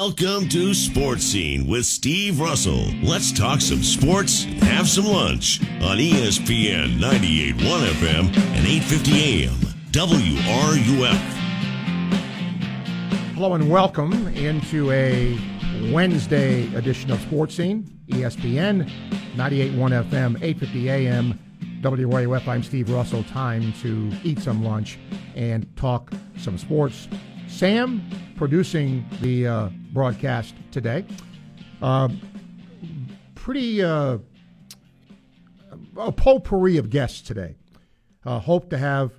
Welcome to Sports Scene with Steve Russell. Let's talk some sports and have some lunch on ESPN 98.1 FM and 8:50 AM WRUF. Hello and welcome into a Wednesday edition of Sports Scene, ESPN 98.1 FM, 8:50 AM WRUF. I'm Steve Russell. Time to eat some lunch and talk some sports. Sam producing the uh, broadcast today. Uh, pretty uh, a potpourri of guests today. Uh, hope to have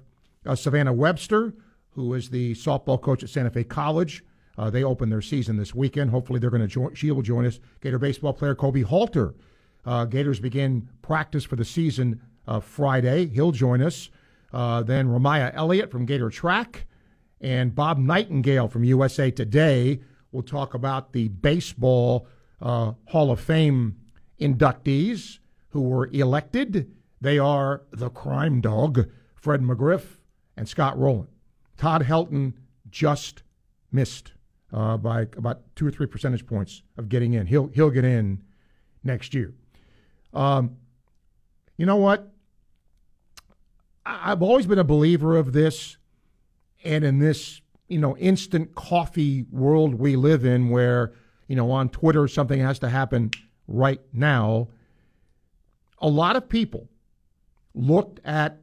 uh, Savannah Webster, who is the softball coach at Santa Fe College. Uh, they open their season this weekend. Hopefully, they're going to join. She will join us. Gator baseball player Colby Halter. Gators begin practice for the season Friday. He'll join us. then Ramaya Elliott from Gator Track and Bob Nightingale from USA Today will talk about the Baseball uh, Hall of Fame inductees who were elected. They are the crime dog, Fred McGriff and Scott Rolen. Todd Helton just missed uh, by about two or three percentage points of getting in. He'll he'll get in next year. Um, you know what? I've always been a believer of this and in this, you know, instant coffee world we live in where, you know, on Twitter something has to happen right now, a lot of people looked at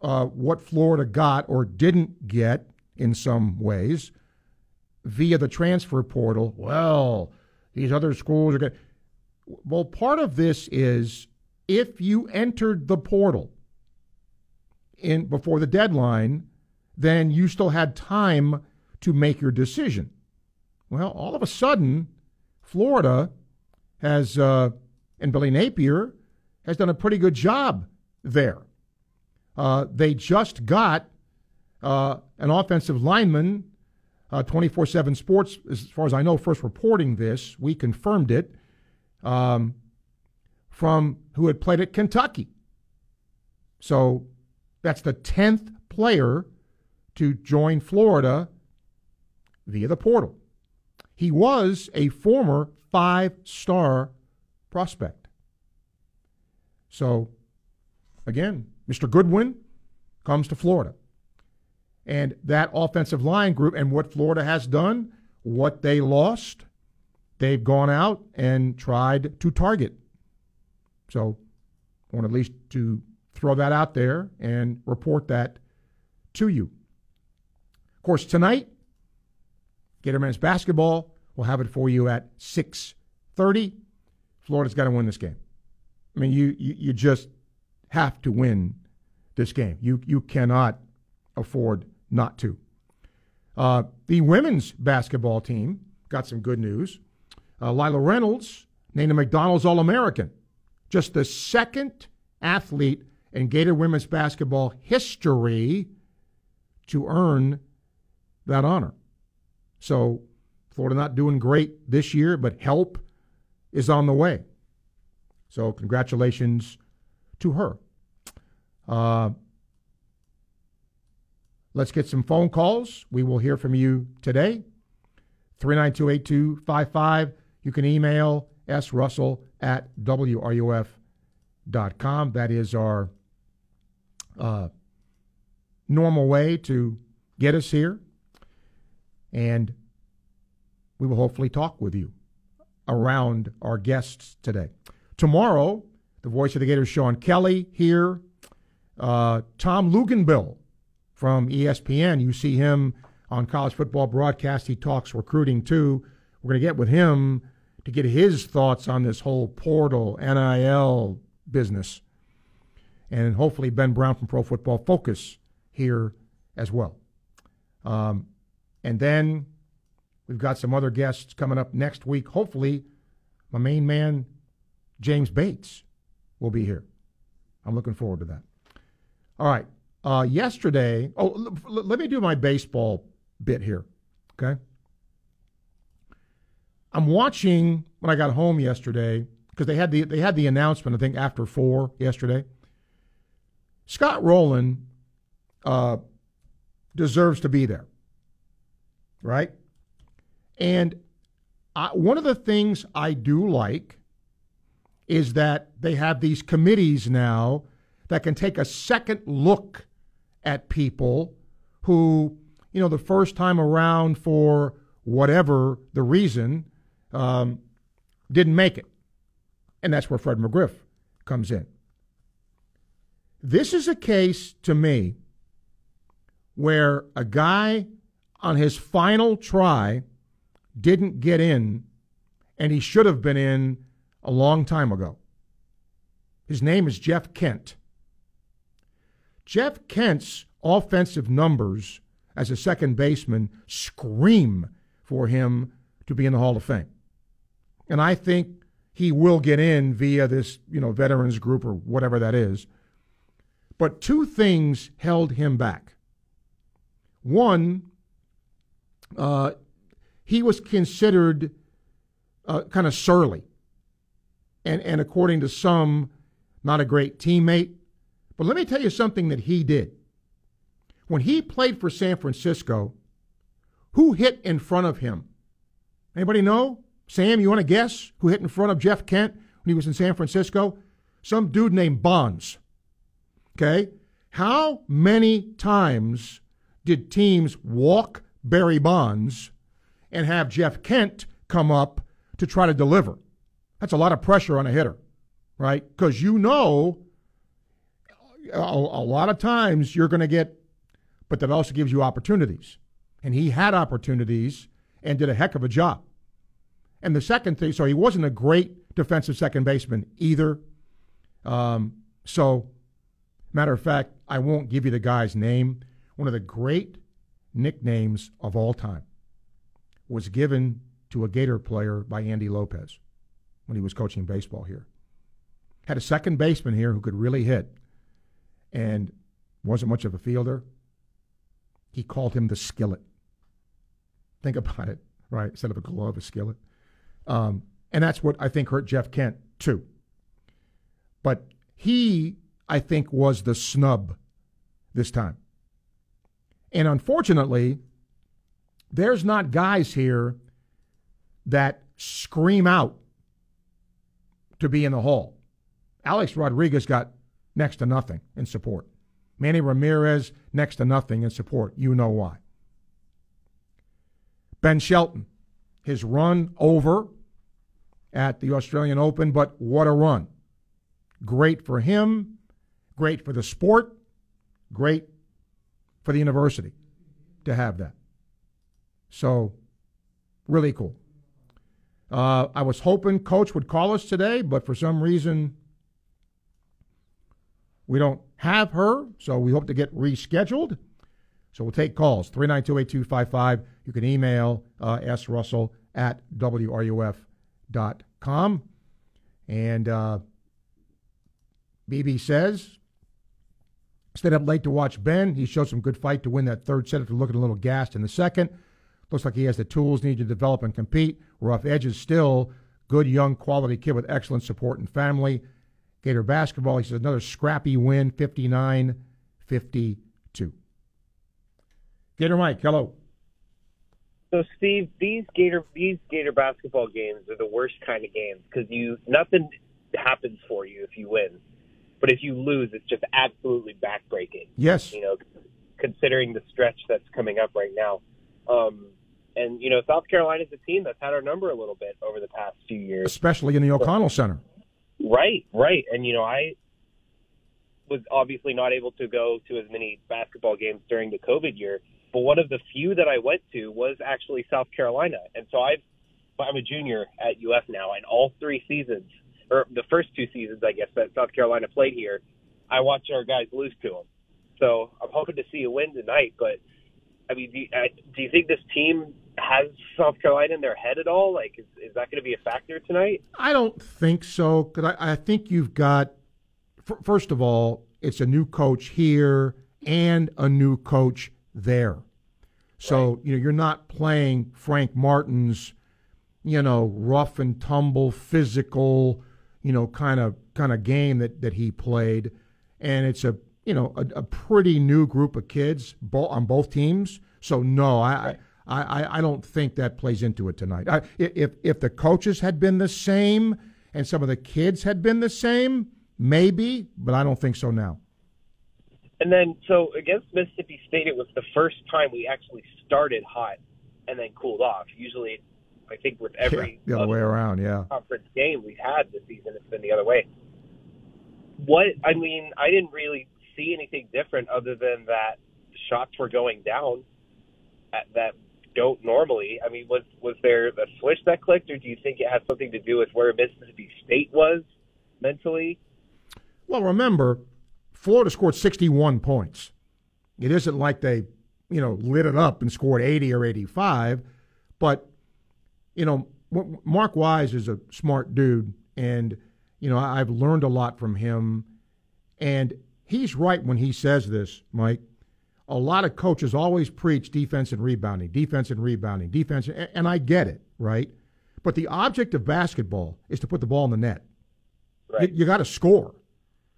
uh, what Florida got or didn't get in some ways via the transfer portal. Well, these other schools are going. Well, part of this is if you entered the portal in before the deadline, then you still had time to make your decision. Well, all of a sudden, Florida has, uh, and Billy Napier has done a pretty good job there. Uh, they just got uh, an offensive lineman. Uh, 24 7 Sports, as far as I know, first reporting this, we confirmed it, um, from who had played at Kentucky. So that's the 10th player to join Florida via the portal. He was a former five star prospect. So, again, Mr. Goodwin comes to Florida. And that offensive line group and what Florida has done, what they lost, they've gone out and tried to target. So, I want at least to throw that out there and report that to you. Of course, tonight, Gator men's basketball will have it for you at 6:30. Florida's got to win this game. I mean, you, you you just have to win this game. You you cannot afford not to. Uh, the women's basketball team got some good news. Uh, Lila Reynolds named a McDonald's All American, just the second athlete in Gator women's basketball history to earn that honor. So Florida not doing great this year, but help is on the way. So congratulations to her. Uh, let's get some phone calls. We will hear from you today. 3928255. You can email srussell at wruf.com. That is our uh, normal way to get us here and we will hopefully talk with you around our guests today. Tomorrow, the voice of the Gators, Sean Kelly here. Uh, Tom Luginbill from ESPN. You see him on college football broadcast. He talks recruiting too. We're going to get with him to get his thoughts on this whole portal NIL business. And hopefully, Ben Brown from Pro Football Focus here as well. Um, and then we've got some other guests coming up next week. Hopefully, my main man, James Bates, will be here. I'm looking forward to that. All right. Uh, yesterday, oh, l- l- let me do my baseball bit here. Okay. I'm watching when I got home yesterday because they had the they had the announcement I think after four yesterday. Scott Rolen uh, deserves to be there right? And I, one of the things I do like is that they have these committees now that can take a second look at people who, you know, the first time around for whatever the reason, um, didn't make it. And that's where Fred McGriff comes in. This is a case to me where a guy on his final try didn't get in, and he should have been in a long time ago. His name is Jeff Kent. Jeff Kent's offensive numbers as a second baseman scream for him to be in the Hall of Fame. And I think he will get in via this, you know, veterans group or whatever that is. But two things held him back. One, uh, he was considered uh, kind of surly, and and according to some, not a great teammate. But let me tell you something that he did. When he played for San Francisco, who hit in front of him? Anybody know? Sam, you want to guess who hit in front of Jeff Kent when he was in San Francisco? Some dude named Bonds. Okay? How many times did teams walk Barry Bonds and have Jeff Kent come up to try to deliver? That's a lot of pressure on a hitter, right? Because you know a, a lot of times you're going to get, but that also gives you opportunities. And he had opportunities and did a heck of a job. And the second thing, so he wasn't a great defensive second baseman either. Um, so, matter of fact, I won't give you the guy's name. One of the great nicknames of all time was given to a Gator player by Andy Lopez when he was coaching baseball here. Had a second baseman here who could really hit and wasn't much of a fielder. He called him the skillet. Think about it, right? Instead of a glove, a skillet. Um, and that's what I think hurt Jeff Kent, too. But he, I think, was the snub this time. And unfortunately, there's not guys here that scream out to be in the hall. Alex Rodriguez got next to nothing in support. Manny Ramirez, next to nothing in support. You know why. Ben Shelton, his run over at the Australian Open, but what a run. Great for him, great for the sport, great for the university to have that. So, really cool. Uh, I was hoping Coach would call us today, but for some reason, we don't have her, so we hope to get rescheduled. So we'll take calls 392 8255. You can email uh, srussell at wruf.com. And uh, BB says, stayed up late to watch Ben. He showed some good fight to win that third set after looking a little gassed in the second. Looks like he has the tools needed to develop and compete. Rough Edge is still good, young, quality kid with excellent support and family. Gator basketball, he says another scrappy win, 59 52. Gator Mike, hello. So Steve, these Gator these Gator basketball games are the worst kind of games because you nothing happens for you if you win, but if you lose, it's just absolutely backbreaking. Yes, you know, considering the stretch that's coming up right now. Um, and you know, South Carolina's a team that's had our number a little bit over the past few years, especially in the O'Connell Center. Right, right. And you know, I was obviously not able to go to as many basketball games during the COVID year, but one of the few that I went to was actually South Carolina. And so I've I'm a junior at UF now, and all three seasons, or the first two seasons, I guess, that South Carolina played here, I watched our guys lose to them. So I'm hoping to see a win tonight. But I mean, do you, do you think this team has South Carolina in their head at all? Like, is, is that going to be a factor tonight? I don't think so. Because I, I think you've got, f- first of all, it's a new coach here and a new coach there. So, right. you know, you're not playing Frank Martin's, you know, rough and tumble, physical, you know, kind of kind of game that, that he played. And it's a, you know, a, a pretty new group of kids bo- on both teams. So, no, I, right. I, I, I don't think that plays into it tonight. I, if if the coaches had been the same and some of the kids had been the same, maybe, but I don't think so now. And then, so against Mississippi State, it was the first time we actually started hot and then cooled off. Usually, I think with every yeah, the other way around, yeah, conference game we've had this season, it's been the other way. What I mean, I didn't really see anything different other than that shots were going down at, that don't normally. I mean, was was there a switch that clicked, or do you think it had something to do with where Mississippi State was mentally? Well, remember, Florida scored 61 points. It isn't like they, you know, lit it up and scored 80 or 85, but you know, Mark Wise is a smart dude, and you know, I've learned a lot from him, and he's right when he says this, Mike. A lot of coaches always preach defense and rebounding, defense and rebounding, defense, and I get it, right? But the object of basketball is to put the ball in the net. Right. You, you got to score.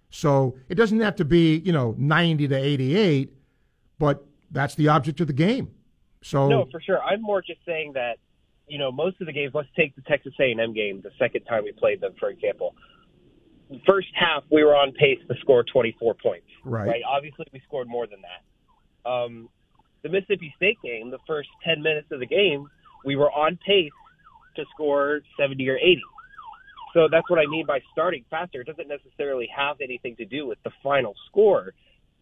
So it doesn't have to be, you know, 90 to 88, but that's the object of the game. So No, for sure. I'm more just saying that, you know, most of the games, let's take the Texas A&M game, the second time we played them, for example. First half, we were on pace to score 24 points. Right. Right. Obviously, we scored more than that. Um, the Mississippi State game, the first 10 minutes of the game, we were on pace to score 70 or 80. So that's what I mean by starting faster. It doesn't necessarily have anything to do with the final score,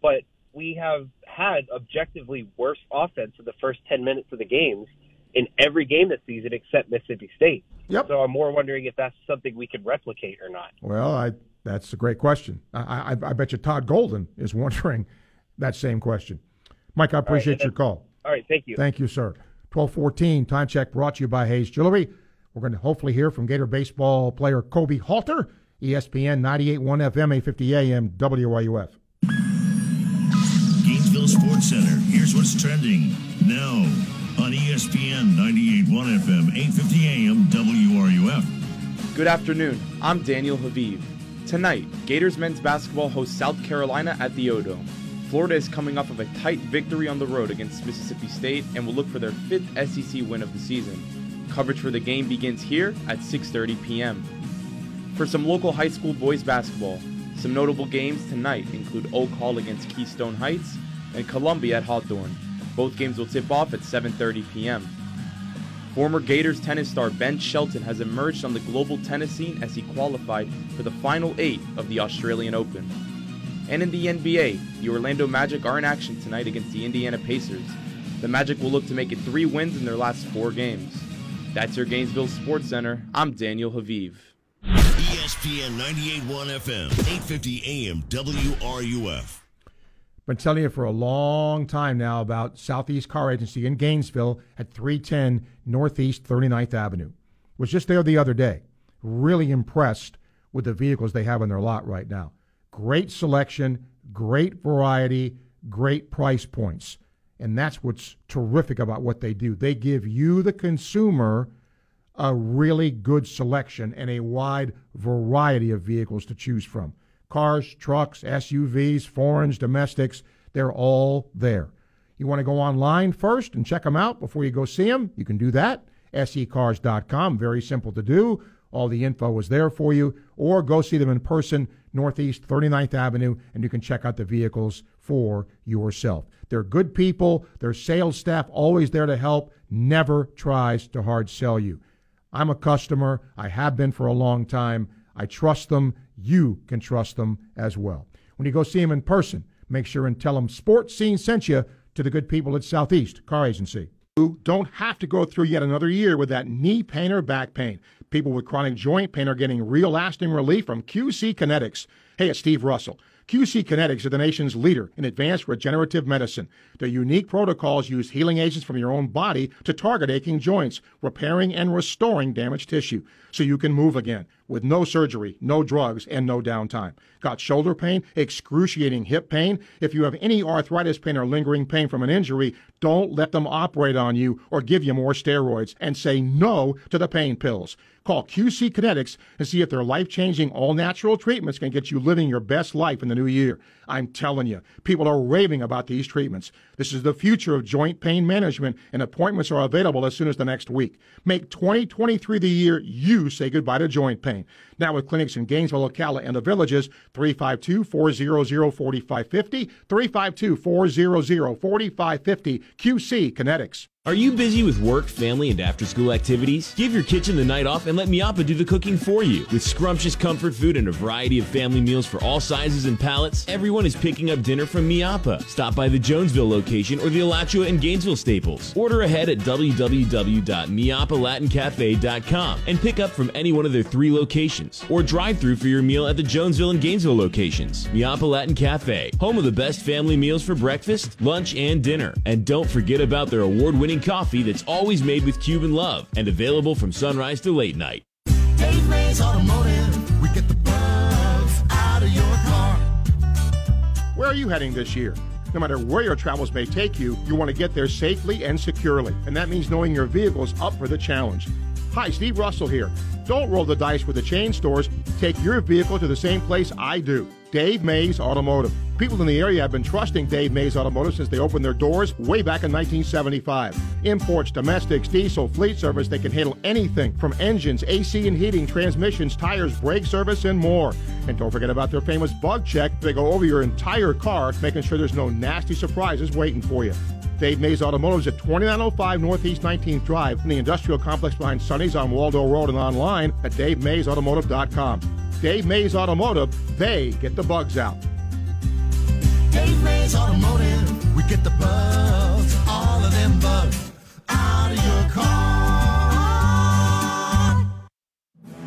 but we have had objectively worse offense in the first 10 minutes of the games in every game this season except Mississippi State. Yep. So I'm more wondering if that's something we could replicate or not. Well, I that's a great question. I, I, I bet you Todd Golden is wondering that same question. Mike, I appreciate right, your call. All right, thank you. Thank you, sir. 1214, time check brought to you by Hayes Jewelry. We're going to hopefully hear from Gator baseball player Colby Halter, ESPN 98.1 FM, 850 AM, WRUF. Gainesville Sports Center. Here's what's trending now on ESPN 98.1 FM, 850 AM, WRUF. Good afternoon. I'm Daniel Haviv. Tonight, Gators men's basketball hosts South Carolina at the O-Dome. Florida is coming off of a tight victory on the road against Mississippi State and will look for their fifth SEC win of the season. Coverage for the game begins here at 6:30 p.m. For some local high school boys basketball, some notable games tonight include Oak Hall against Keystone Heights and Columbia at Hawthorne. Both games will tip off at 7:30 p.m. Former Gators tennis star Ben Shelton has emerged on the global tennis scene as he qualified for the final 8 of the Australian Open. And in the NBA, the Orlando Magic are in action tonight against the Indiana Pacers. The Magic will look to make it 3 wins in their last 4 games. That's your Gainesville Sports Center. I'm Daniel Haviv. ESPN 98.1 FM, 850 AM, WRUF. Been telling you for a long time now about Southeast Car Agency in Gainesville at 310 Northeast 39th Avenue. Was just there the other day. Really impressed with the vehicles they have on their lot right now. Great selection, great variety, great price points. And that's what's terrific about what they do. They give you, the consumer, a really good selection and a wide variety of vehicles to choose from. Cars, trucks, SUVs, foreigns, domestics, they're all there. You want to go online first and check them out before you go see them? You can do that. secars.com, very simple to do. All the info is there for you. Or go see them in person, Northeast 39th Avenue, and you can check out the vehicles for yourself. They're good people. Their sales staff always there to help, never tries to hard sell you. I'm a customer. I have been for a long time. I trust them. You can trust them as well. When you go see them in person, make sure and tell them Sports Scene sent you to the good people at Southeast Car Agency. You don't have to go through yet another year with that knee pain or back pain. People with chronic joint pain are getting real lasting relief from QC Kinetics. Hey, it's Steve Russell. QC Kinetics are the nation's leader in advanced regenerative medicine. Their unique protocols use healing agents from your own body to target aching joints, repairing and restoring damaged tissue so you can move again with no surgery, no drugs, and no downtime. Got shoulder pain, excruciating hip pain? If you have any arthritis pain or lingering pain from an injury, don't let them operate on you or give you more steroids and say no to the pain pills. Call QC Kinetics and see if their life changing, all natural treatments can get you living your best life in the new year. I'm telling you, people are raving about these treatments. This is the future of joint pain management, and appointments are available as soon as the next week. Make 2023 the year you say goodbye to joint pain. Now with clinics in Gainesville, Ocala, and the villages, 352-400-4550, 352-400-4550, QC Kinetics. Are you busy with work, family, and after school activities? Give your kitchen the night off and let Miapa do the cooking for you. With scrumptious comfort food and a variety of family meals for all sizes and palates, everyone is picking up dinner from Miapa. Stop by the Jonesville location or the Alachua and Gainesville staples. Order ahead at www.miapalatincafe.com and pick up from any one of their three locations. Or drive through for your meal at the Jonesville and Gainesville locations. Miapa Latin Cafe, home of the best family meals for breakfast, lunch, and dinner. And don't forget about their award winning coffee that's always made with Cuban love and available from sunrise to late night. Dave Mays Automotive, we get the bugs out of your car. Where are you heading this year? No matter where your travels may take you, you want to get there safely and securely. And that means knowing your vehicle is up for the challenge. Hi, Steve Russell here. Don't roll the dice with the chain stores. Take your vehicle to the same place I do Dave Mays Automotive. People in the area have been trusting Dave Mays Automotive since they opened their doors way back in 1975. Imports, domestics, diesel, fleet service, they can handle anything from engines, AC and heating, transmissions, tires, brake service, and more. And don't forget about their famous bug check. They go over your entire car, making sure there's no nasty surprises waiting for you. Dave Mays Automotive is at 2905 Northeast 19th Drive in the industrial complex behind Sonny's on Waldo Road and online at davemaysautomotive.com. Dave Mays Automotive, they get the bugs out. Dave Mays Automotive, we get the bugs, all of them bugs, out of your car.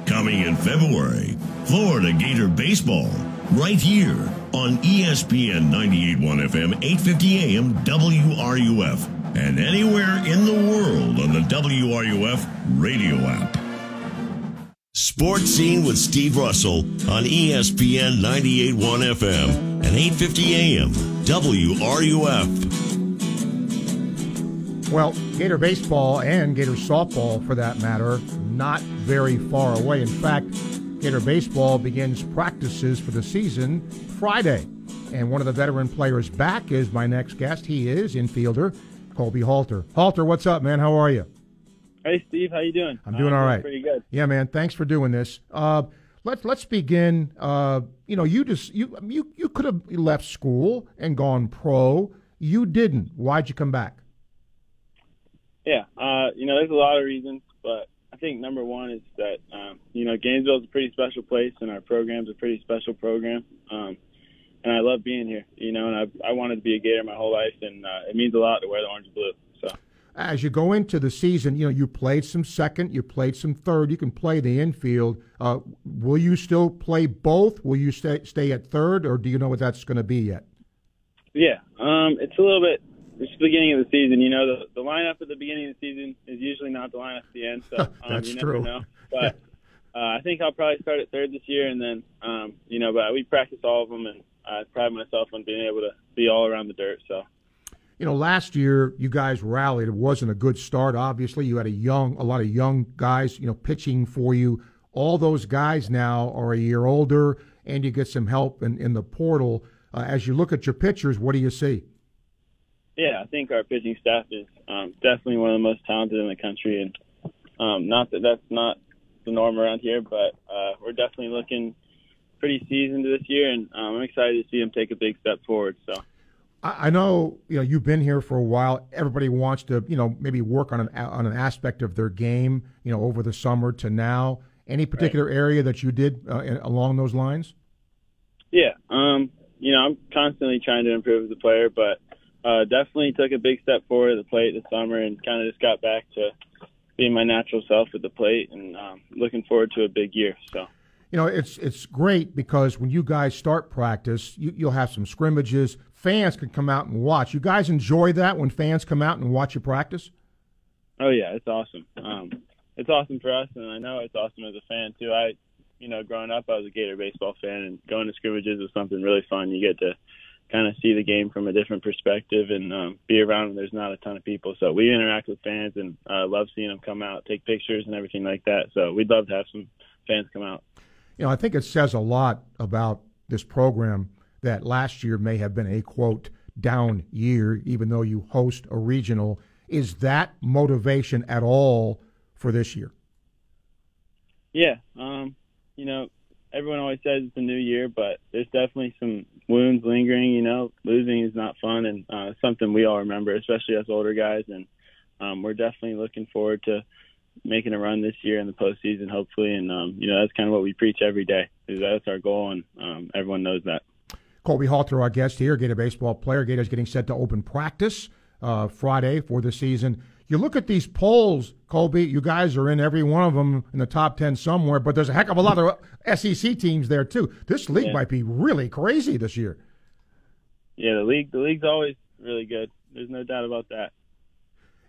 Coming in February, Florida Gator Baseball, right here on ESPN 98.1 FM, 850 AM, WRUF, and anywhere in the world on the WRUF radio app. Sports Scene with Steve Russell on ESPN 98.1 FM and 850 AM, WRUF. Well, Gator baseball and Gator softball, for that matter, not very far away. In fact, Gator baseball begins practices for the season Friday. And one of the veteran players back is my next guest. He is infielder Colby Halter. Halter, what's up, man? How are you? Hey Steve, how you doing? I'm doing Uh, all right. Pretty good. Yeah, man. Thanks for doing this. Uh, let's let's begin. Uh, you know, you just you you you could have left school and gone pro. You didn't. Why'd you come back? Yeah, uh, you know, there's a lot of reasons, but I think number one is that um, you know Gainesville is a pretty special place, and our program's a pretty special program. Um, and I love being here, you know, and I I wanted to be a Gator my whole life, and uh, it means a lot to wear the orange and blue. As you go into the season, you know you played some second, you played some third. You can play the infield. Uh, will you still play both? Will you stay stay at third, or do you know what that's going to be yet? yeah, um, it's a little bit. It's the beginning of the season, you know. The, the lineup at the beginning of the season is usually not the lineup at the end, so um, That's you never true. know. But uh, I think I'll probably start at third this year, and then um, you know, but we practice all of them, and I pride myself on being able to be all around the dirt. So You know, last year you guys rallied. It wasn't a good start. Obviously, you had a young, a lot of young guys, you know, pitching for you. All those guys now are a year older, and you get some help in, in the portal. Uh, as you look at your pitchers, what do you see? yeah, I think our pitching staff is um, definitely one of the most talented in the country, and um, not that that's not the norm around here, but uh, we're definitely looking pretty seasoned this year, and um, I'm excited to see them take a big step forward. So. I I know you know you've been here for a while. Everybody wants to you know maybe work on an on an aspect of their game you know over the summer to now. Any particular area that you did uh, in- along those lines? Yeah, um, you know, I'm constantly trying to improve as a player, but uh, definitely took a big step forward at the plate this summer and kind of just got back to being my natural self at the plate and um, looking forward to a big year. So. You know, it's it's great because when you guys start practice, you, you'll have some scrimmages. Fans can come out and watch. You guys enjoy that when fans come out and watch you practice. Oh yeah, it's awesome. Um, it's awesome for us, and I know it's awesome as a fan too. I, you know, growing up, I was a Gator baseball fan, and going to scrimmages is something really fun. You get to kind of see the game from a different perspective and um, be around when there's not a ton of people. So we interact with fans and uh, love seeing them come out, take pictures, and everything like that. So we'd love to have some fans come out. You know, I think it says a lot about this program that last year may have been a quote down year, even though you host a regional. Is that motivation at all for this year? Yeah, um, you know, everyone always says it's a new year, but there's definitely some wounds lingering. You know, losing is not fun, and uh, something we all remember, especially us older guys. And um, we're definitely looking forward to making a run this year in the postseason, hopefully. And um, you know, that's kind of what we preach every day. Is that's our goal, and um, everyone knows that. Colby Halter, our guest here, Gator baseball player. Gator's getting set to open practice uh, Friday for the season. You look at these polls, Colby. You guys are in every one of them in the top ten somewhere, but there's a heck of a lot of SEC teams there too. This league Yeah. might be really crazy this year. Yeah, the league, the league's always really good. There's no doubt about that.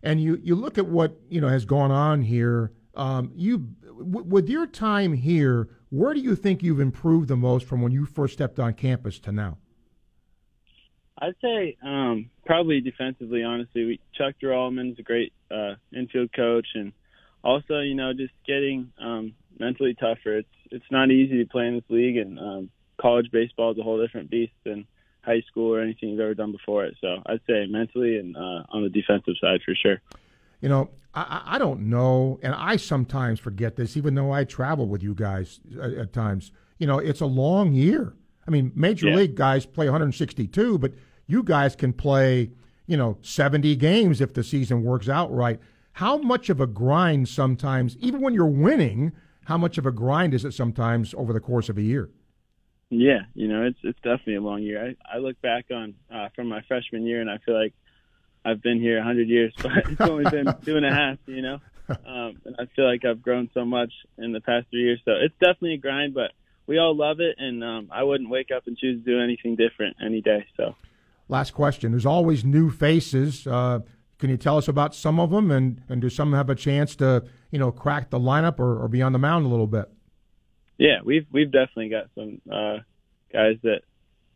And you you look at what you know has gone on here. Um, you w- with your time here, where do you think you've improved the most from when you first stepped on campus to now? I'd say um, probably defensively. Honestly, we, Chuck Jeroloman's a great uh, infield coach, and also you know just getting um, mentally tougher. It's it's not easy to play in this league, and um, college baseball is a whole different beast than high school or anything you've ever done before it. So I'd say mentally and uh, on the defensive side for sure. You know, I, I don't know, and I sometimes forget this, even though I travel with you guys at, at times. You know, it's a long year. I mean, major Yeah. league guys play 162, but you guys can play, you know, 70 games if the season works out right. How much of a grind sometimes, even when you're winning, how much of a grind is it sometimes over the course of a year? Yeah, you know, it's it's definitely a long year. I, I look back on uh, from my freshman year, and I feel like I've been here a hundred years, but it's only been two and a half. You know, um, and I feel like I've grown so much in the past three years. So it's definitely a grind, but we all love it, and um, I wouldn't wake up and choose to do anything different any day. So. Last question. There's always new faces. Uh, can you tell us about some of them, and, and do some have a chance to, you know, crack the lineup or, or be on the mound a little bit? Yeah, we've we've definitely got some uh, guys that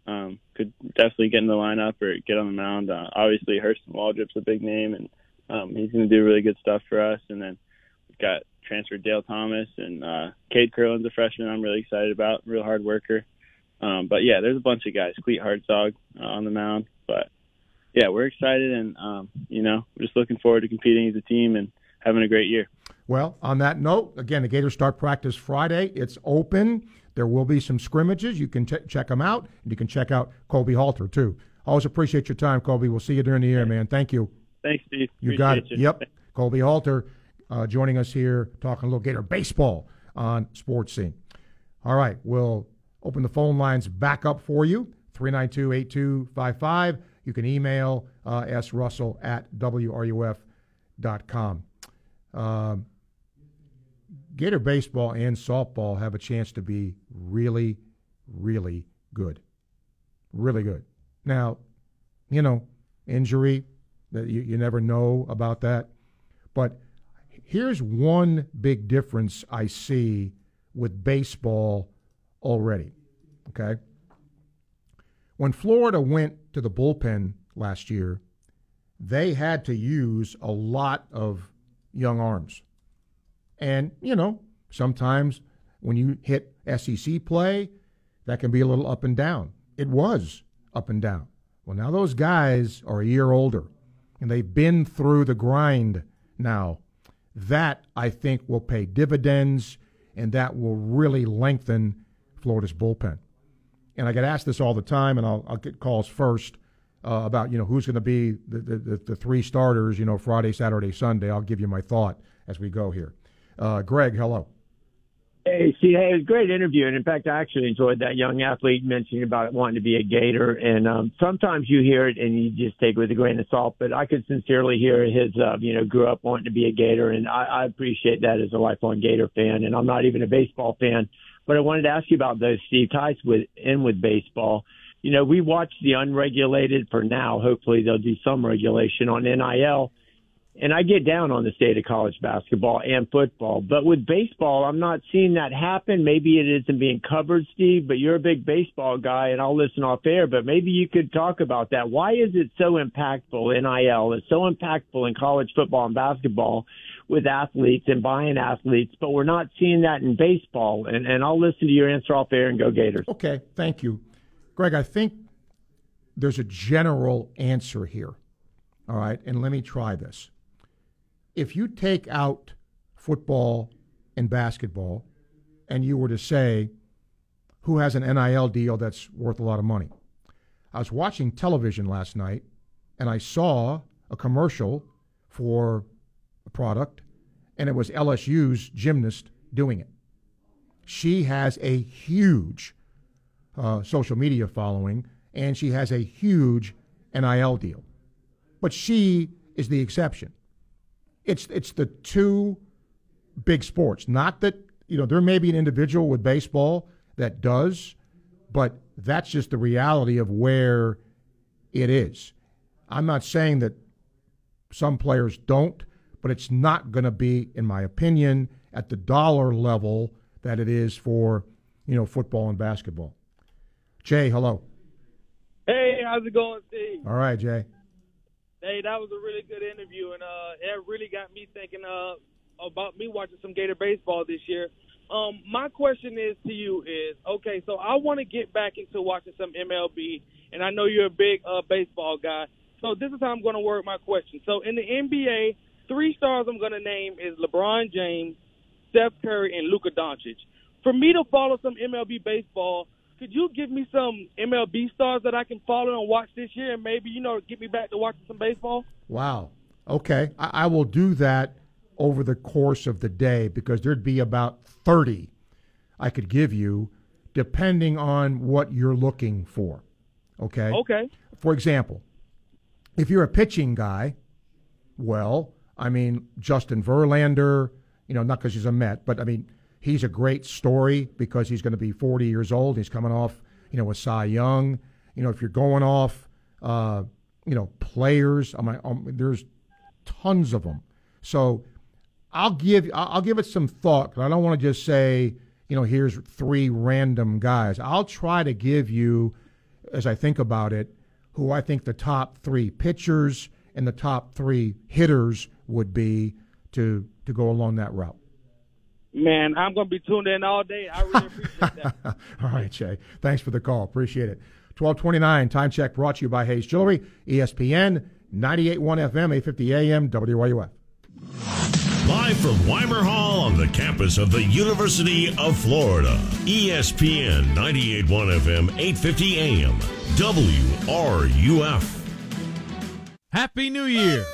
um, could definitely get in the lineup or get on the mound. Uh, obviously, Hurston Waldrop's a big name, and um, he's going to do really good stuff for us. And then we've got transfer Dale Thomas and uh, Cade Kurland's a freshman. I'm really excited about, real hard worker. Um, but yeah, there's a bunch of guys. Cleet Hartzog uh, on the mound, but yeah, we're excited, and um, you know, we're just looking forward to competing as a team and having a great year. Well, on that note, again, the Gators start practice Friday. It's open. There will be some scrimmages. You can t- check them out, and you can check out Colby Halter too. Always appreciate your time, Colby. We'll see you during the year, man. Thank you. Thanks, Steve. You got it. You. Yep. Colby Halter uh, joining us here, talking a little Gator baseball on Sports Scene. All right, we'll open the phone lines back up for you 392 8255. You can email uh, srussell at wruf.com. Um, Gator baseball and softball have a chance to be really, really good. Really good. Now, you know, injury, that you, you never know about that. But here's one big difference I see with baseball already. Okay. When Florida went to the bullpen last year, they had to use a lot of young arms. And, you know, sometimes when you hit SEC play, that can be a little up and down. It was up and down. Well, now those guys are a year older and they've been through the grind now. That, I think, will pay dividends and that will really lengthen Florida's bullpen. And I get asked this all the time, and I'll, I'll get calls first uh, about, you know, who's going to be the, the, the, the three starters, you know, Friday, Saturday, Sunday. I'll give you my thought as we go here. Uh, Greg, hello. Hey, see, hey, it was a great interview, and in fact, I actually enjoyed that young athlete mentioning about wanting to be a Gator. And um, sometimes you hear it and you just take it with a grain of salt. But I could sincerely hear his, uh, you know, grew up wanting to be a Gator, and I, I appreciate that as a lifelong Gator fan. And I'm not even a baseball fan, but I wanted to ask you about those Steve ties with in with baseball. You know, we watch the unregulated for now. Hopefully, they'll do some regulation on NIL. And I get down on the state of college basketball and football. But with baseball, I'm not seeing that happen. Maybe it isn't being covered, Steve, but you're a big baseball guy and I'll listen off air. But maybe you could talk about that. Why is it so impactful, NIL? It's so impactful in college football and basketball with athletes and buying athletes, but we're not seeing that in baseball. And, and I'll listen to your answer off air and go Gators. Okay, thank you. Greg, I think there's a general answer here. All right, and let me try this. If you take out football and basketball, and you were to say, who has an NIL deal that's worth a lot of money? I was watching television last night, and I saw a commercial for a product, and it was LSU's gymnast doing it. She has a huge uh, social media following, and she has a huge NIL deal. But she is the exception. It's it's the two big sports. Not that you know there may be an individual with baseball that does, but that's just the reality of where it is. I'm not saying that some players don't, but it's not going to be, in my opinion, at the dollar level that it is for you know football and basketball. Jay, hello. Hey, how's it going, Steve? All right, Jay. Hey, that was a really good interview, and uh, it really got me thinking uh, about me watching some Gator baseball this year. Um, my question is to you is okay. So I want to get back into watching some MLB, and I know you're a big uh, baseball guy. So this is how I'm going to word my question. So in the NBA, three stars I'm going to name is LeBron James, Steph Curry, and Luka Doncic. For me to follow some MLB baseball, could you give me some MLB stars that I can follow and watch this year, and maybe you know get me back to watching some baseball? Wow. Okay, I, I will do that over the course of the day because there'd be about 30 I could give you depending on what you're looking for. Okay? Okay. For example, if you're a pitching guy, well, I mean, Justin Verlander, you know, not because he's a Met, but I mean, he's a great story because he's going to be 40 years old. He's coming off, you know, a Cy Young. You know, if you're going off, uh, you know, players, I mean, um, there's tons of them. So I'll give I'll give it some thought. I don't want to just say, you know, here's three random guys. I'll try to give you, as I think about it, who I think the top three pitchers and the top three hitters would be to to go along that route. Man, I'm going to be tuned in all day. I really appreciate that. all right, Jay. Thanks for the call. Appreciate it. 1229, time check brought to you by Hayes Jewelry, ESPN, 98.1 FM, 850 AM, WRUF. Live from Weimer Hall on the campus of the University of Florida. ESPN 98.1 FM, 850 AM. WRUF. Happy New Year!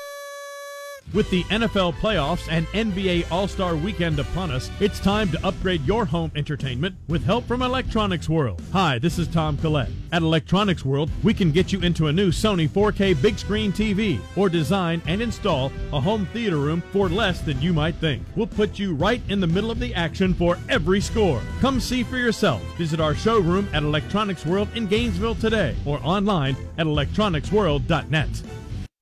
With the NFL playoffs and NBA All Star weekend upon us, it's time to upgrade your home entertainment with help from Electronics World. Hi, this is Tom Collette. At Electronics World, we can get you into a new Sony 4K big screen TV or design and install a home theater room for less than you might think. We'll put you right in the middle of the action for every score. Come see for yourself. Visit our showroom at Electronics World in Gainesville today or online at electronicsworld.net.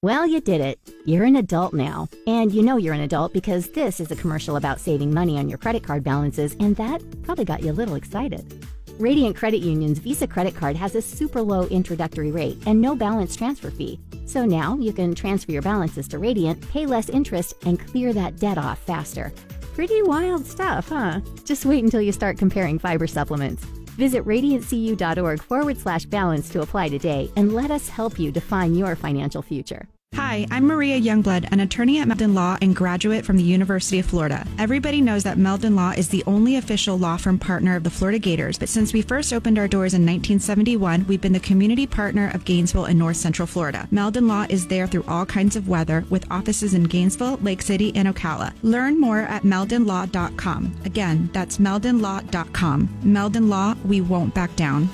Well, you did it. You're an adult now. And you know you're an adult because this is a commercial about saving money on your credit card balances, and that probably got you a little excited. Radiant Credit Union's Visa credit card has a super low introductory rate and no balance transfer fee. So now you can transfer your balances to Radiant, pay less interest, and clear that debt off faster. Pretty wild stuff, huh? Just wait until you start comparing fiber supplements. Visit radiantcu.org forward slash balance to apply today and let us help you define your financial future. Hi, I'm Maria Youngblood, an attorney at Meldon Law and graduate from the University of Florida. Everybody knows that Meldon Law is the only official law firm partner of the Florida Gators, but since we first opened our doors in 1971, we've been the community partner of Gainesville and North Central Florida. Meldon Law is there through all kinds of weather with offices in Gainesville, Lake City, and Ocala. Learn more at meldonlaw.com. Again, that's meldonlaw.com. Meldon Law, we won't back down.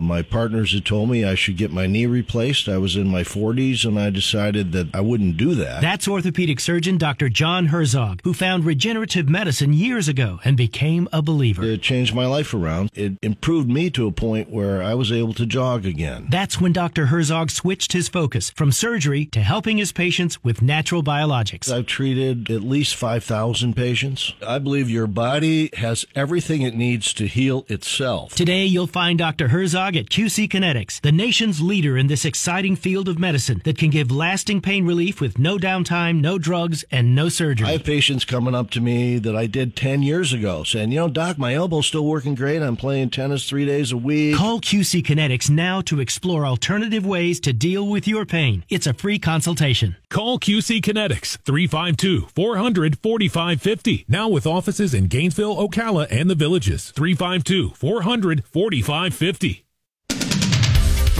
My partners had told me I should get my knee replaced. I was in my 40s and I decided that I wouldn't do that. That's orthopedic surgeon Dr. John Herzog, who found regenerative medicine years ago and became a believer. It changed my life around. It improved me to a point where I was able to jog again. That's when Dr. Herzog switched his focus from surgery to helping his patients with natural biologics. I've treated at least 5,000 patients. I believe your body has everything it needs to heal itself. Today, you'll find Dr. Herzog get QC Kinetics, the nation's leader in this exciting field of medicine that can give lasting pain relief with no downtime, no drugs, and no surgery. I have patients coming up to me that I did 10 years ago saying, you know, doc, my elbow's still working great. I'm playing tennis three days a week. Call QC Kinetics now to explore alternative ways to deal with your pain. It's a free consultation. Call QC Kinetics 352 400 4550. Now with offices in Gainesville, Ocala, and the villages. 352 400 4550.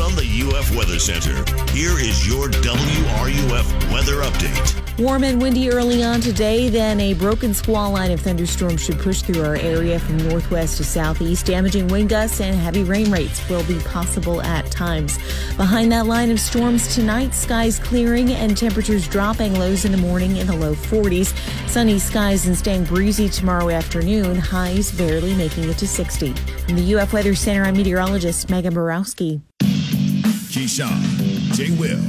From the UF Weather Center, here is your WRUF weather update. Warm and windy early on today, then a broken squall line of thunderstorms should push through our area from northwest to southeast. Damaging wind gusts and heavy rain rates will be possible at times. Behind that line of storms tonight, skies clearing and temperatures dropping, lows in the morning in the low 40s. Sunny skies and staying breezy tomorrow afternoon, highs barely making it to 60. From the UF Weather Center, I'm meteorologist Megan Borowski. Keyshawn, J. Will,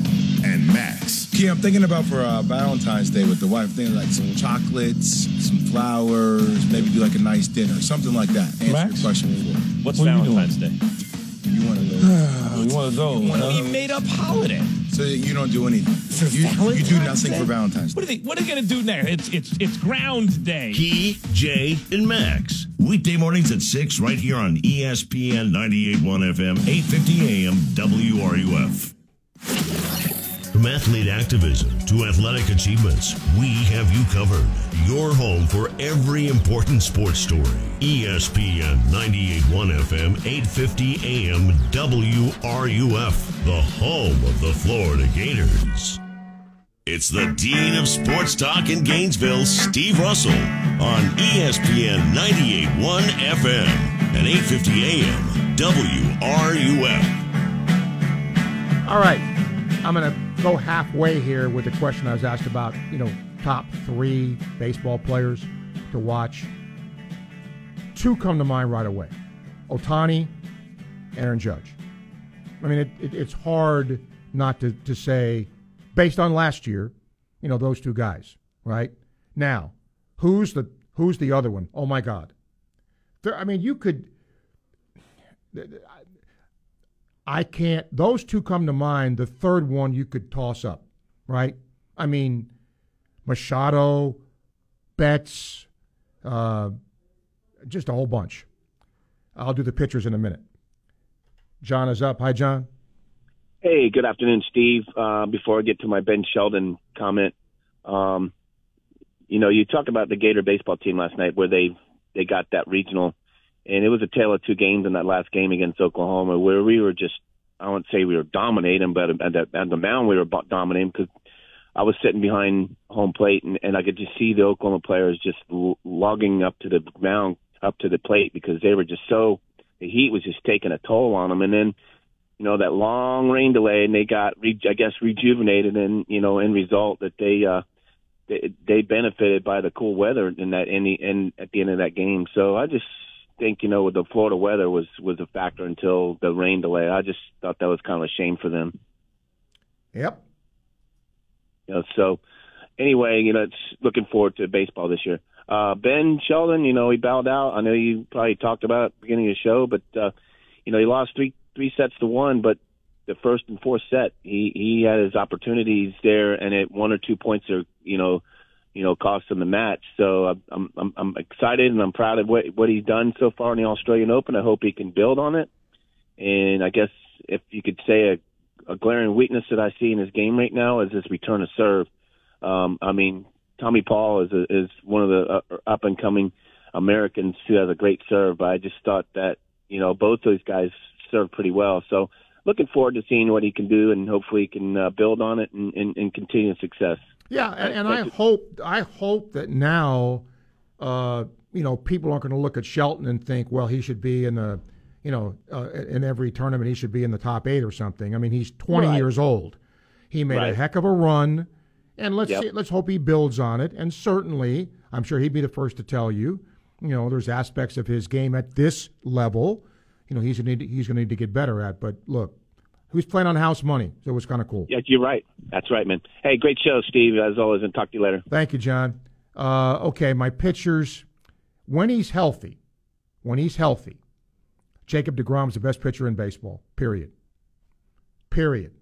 and Max. Key, I'm thinking about for uh, Valentine's Day with the wife, thinking like some chocolates, some flowers, maybe do like a nice dinner, something like that. Answer Max? your question before. What's Valentine's Day? You want to go? you want to go? What We made up holiday. So you don't do anything. You, you do nothing for Valentine's Day. What are they? What are they gonna do there? It's it's it's Ground Day. Key, Jay, and Max. Weekday mornings at 6 right here on ESPN 98.1 FM, 850 AM, WRUF. From athlete activism to athletic achievements, we have you covered. Your home for every important sports story. ESPN 98.1 FM, 850 AM, WRUF, the home of the Florida Gators. It's the Dean of Sports Talk in Gainesville, Steve Russell, on ESPN 98.1 FM and 850 AM, WRUF. All right. I'm going to go halfway here with the question I was asked about, you know, top three baseball players to watch. Two come to mind right away Ohtani, Aaron Judge. I mean, it, it, it's hard not to, to say, based on last year, you know, those two guys, right? Now, who's the who's the other one? Oh my God. There, I mean, you could I can't. Those two come to mind. The third one you could toss up, right? I mean, Machado, Betts, uh, just a whole bunch. I'll do the pitchers in a minute. John is up. Hi, John. Hey, good afternoon, Steve. Uh, before I get to my Ben Shelton comment, um, you know, you talked about the Gator baseball team last night where they they got that regional, and it was a tale of two games in that last game against Oklahoma where we were just I won't say we were dominating, but at the, at the mound we were dominating because I was sitting behind home plate and, and I could just see the Oklahoma players just logging up to the mound, up to the plate because they were just so the heat was just taking a toll on them, and then you know that long rain delay, and they got re- I guess rejuvenated, and you know, in result that they uh they, they benefited by the cool weather in that in the in at the end of that game. So I just think you know with the Florida weather was was a factor until the rain delay. I just thought that was kind of a shame for them. Yep. You know, so anyway, you know, it's looking forward to baseball this year. Uh, ben Shelton, you know, he bowed out. I know you probably talked about it at the beginning of the show, but uh, you know, he lost three three sets to one, but the first and fourth set, he he had his opportunities there, and at one or two points are you know, you know, cost him the match. So I'm I'm I'm excited and I'm proud of what what he's done so far in the Australian Open. I hope he can build on it. And I guess if you could say a, a glaring weakness that I see in his game right now is his return to serve. Um, I mean, Tommy Paul is a, is one of the uh, up and coming Americans who has a great serve. But I just thought that you know both those guys serve pretty well. So looking forward to seeing what he can do, and hopefully he can uh, build on it and, and, and continue success. Yeah, and, and I hope I hope that now, uh, you know, people aren't going to look at Shelton and think, well, he should be in the, you know, uh, in every tournament he should be in the top eight or something. I mean, he's 20 Right. years old. He made a heck of a run, and let's Yep. see, let's hope he builds on it. And certainly, I'm sure he'd be the first to tell you, you know, there's aspects of his game at this level, you know, he's to need, he's going to need to get better at. But look, who's playing on house money, so it was kind of cool. Yeah, you're right. That's right, man. Hey, great show, Steve, as always, and talk to you later. Thank you, John. Uh, okay, my pitchers, when he's healthy, when he's healthy, Jacob DeGrom's the best pitcher in baseball. Period. Period.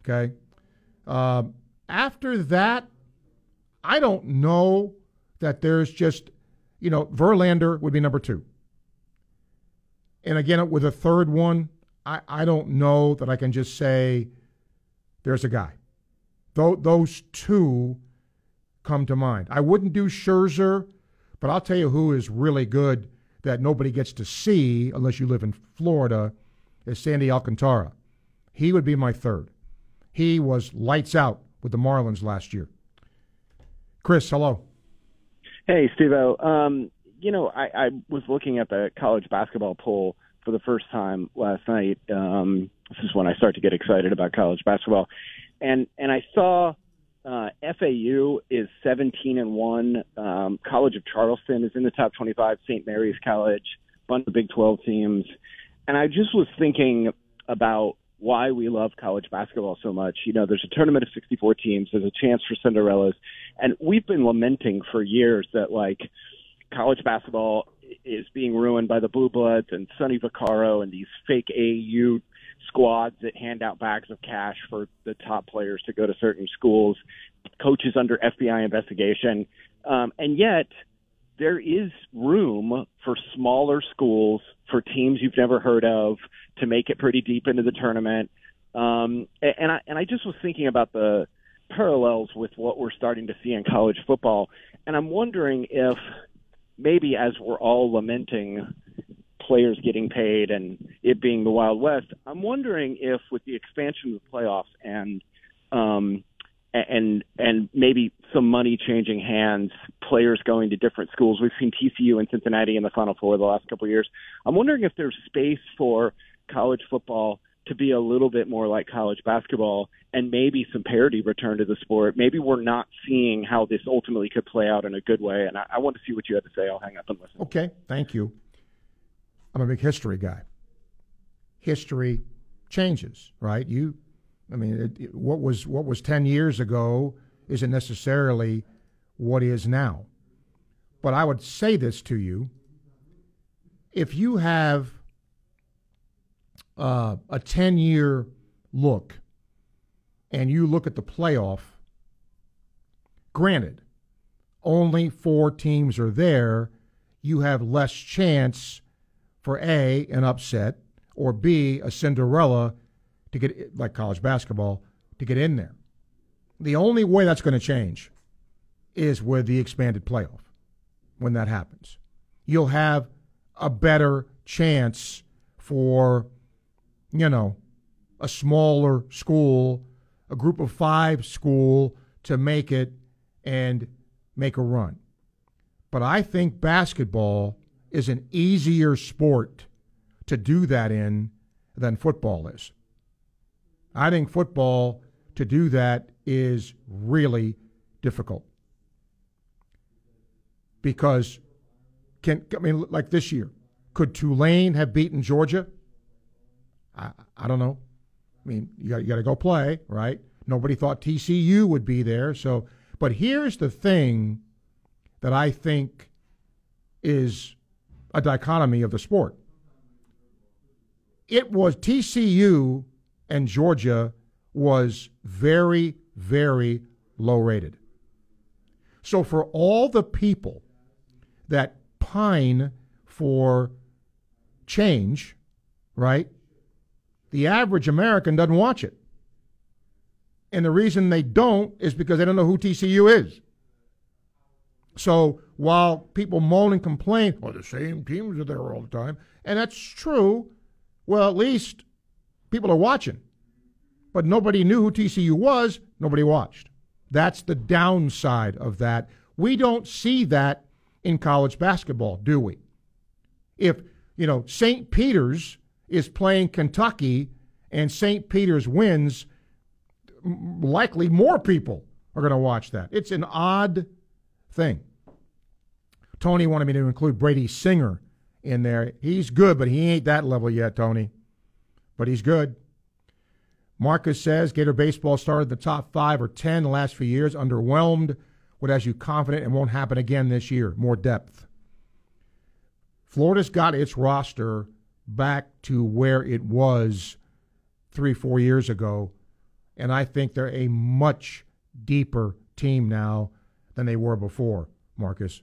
Okay. Um, after that, I don't know that there's just, you know, Verlander would be number two. And again, with a third one, I, I don't know that I can just say there's a guy. Th- those two come to mind. I wouldn't do Scherzer, but I'll tell you who is really good that nobody gets to see unless you live in Florida is Sandy Alcantara. He would be my third. He was lights out with the Marlins last year. Chris, hello. Hey, Steve um, you know, I, I was looking at the college basketball poll for the first time last night. Um, this is when I start to get excited about college basketball, and and I saw uh, FAU is 17 and one. Um, College of Charleston is in the top 25. St. Mary's College, bunch of Big 12 teams, and I just was thinking about why we love college basketball so much. You know, there's a tournament of 64 teams. There's a chance for Cinderellas, and we've been lamenting for years that like college basketball is being ruined by the Blue Bloods and Sonny Vaccaro and these fake AU squads that hand out bags of cash for the top players to go to certain schools, coaches under FBI investigation. Um, and yet, there is room for smaller schools, for teams you've never heard of, to make it pretty deep into the tournament. Um, and I and I just was thinking about the parallels with what we're starting to see in college football, and I'm wondering if maybe as we're all lamenting players getting paid and it being the Wild West, I'm wondering if with the expansion of the playoffs and um, and and maybe some money changing hands, players going to different schools. We've seen TCU and Cincinnati in the Final Four the last couple of years. I'm wondering if there's space for college football to be a little bit more like college basketball and maybe some parity return to the sport. Maybe we're not seeing how this ultimately could play out in a good way. And I, I want to see what you have to say. I'll hang up and listen. Okay, thank you. I'm a big history guy. History changes, right? You, I mean, it, it, what was what was ten years ago isn't necessarily what is now. But I would say this to you: if you have uh, a ten-year look, and you look at the playoff, granted, only four teams are there. You have less chance for A, an upset, or B, a Cinderella to get, like college basketball, to get in there. The only way that's going to change is with the expanded playoff when that happens. You'll have a better chance for, you know, a smaller school, a group of five school to make it and make a run. But I think basketball is an easier sport to do that in than football is. I think football to do that is really difficult. Because can I mean like this year, could Tulane have beaten Georgia? I, I don't know. I mean, you got you got to go play, right? Nobody thought TCU would be there, so but here's the thing that I think is a dichotomy of the sport. It was TCU and Georgia was very, very low rated. So for all the people that pine for change, right? The average American doesn't watch it. And the reason they don't is because they don't know who TCU is. So while people moan and complain, well, the same teams are there all the time, and that's true, well, at least people are watching. But nobody knew who TCU was, nobody watched. That's the downside of that. We don't see that in college basketball, do we? If, you know, St. Peter's is playing Kentucky and St. Peter's wins, likely more people are going to watch that. It's an odd thing. Tony wanted me to include Brady Singer in there. He's good, but he ain't that level yet, Tony. But he's good. Marcus says Gator baseball started the top five or ten the last few years, underwhelmed. What has you confident it won't happen again this year? More depth. Florida's got its roster back to where it was three, four years ago. And I think they're a much deeper team now than they were before, Marcus.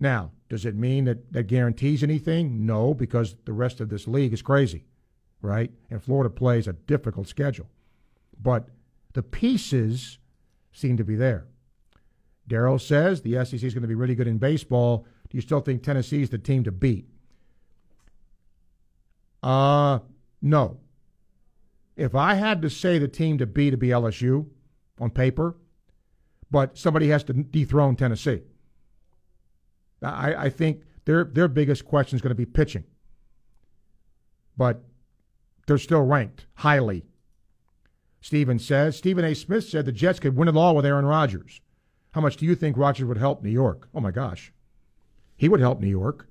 Now, does it mean that that guarantees anything? No, because the rest of this league is crazy, right? And Florida plays a difficult schedule. But the pieces seem to be there. Daryl says the SEC is going to be really good in baseball. Do you still think Tennessee is the team to beat? Uh, no. If I had to say the team to beat, to be LSU on paper, but somebody has to dethrone Tennessee. I, I think their their biggest question is going to be pitching. But they're still ranked highly. Stephen says. Stephen A. Smith said the Jets could win it all with Aaron Rodgers. How much do you think Rodgers would help New York? Oh my gosh. He would help New York.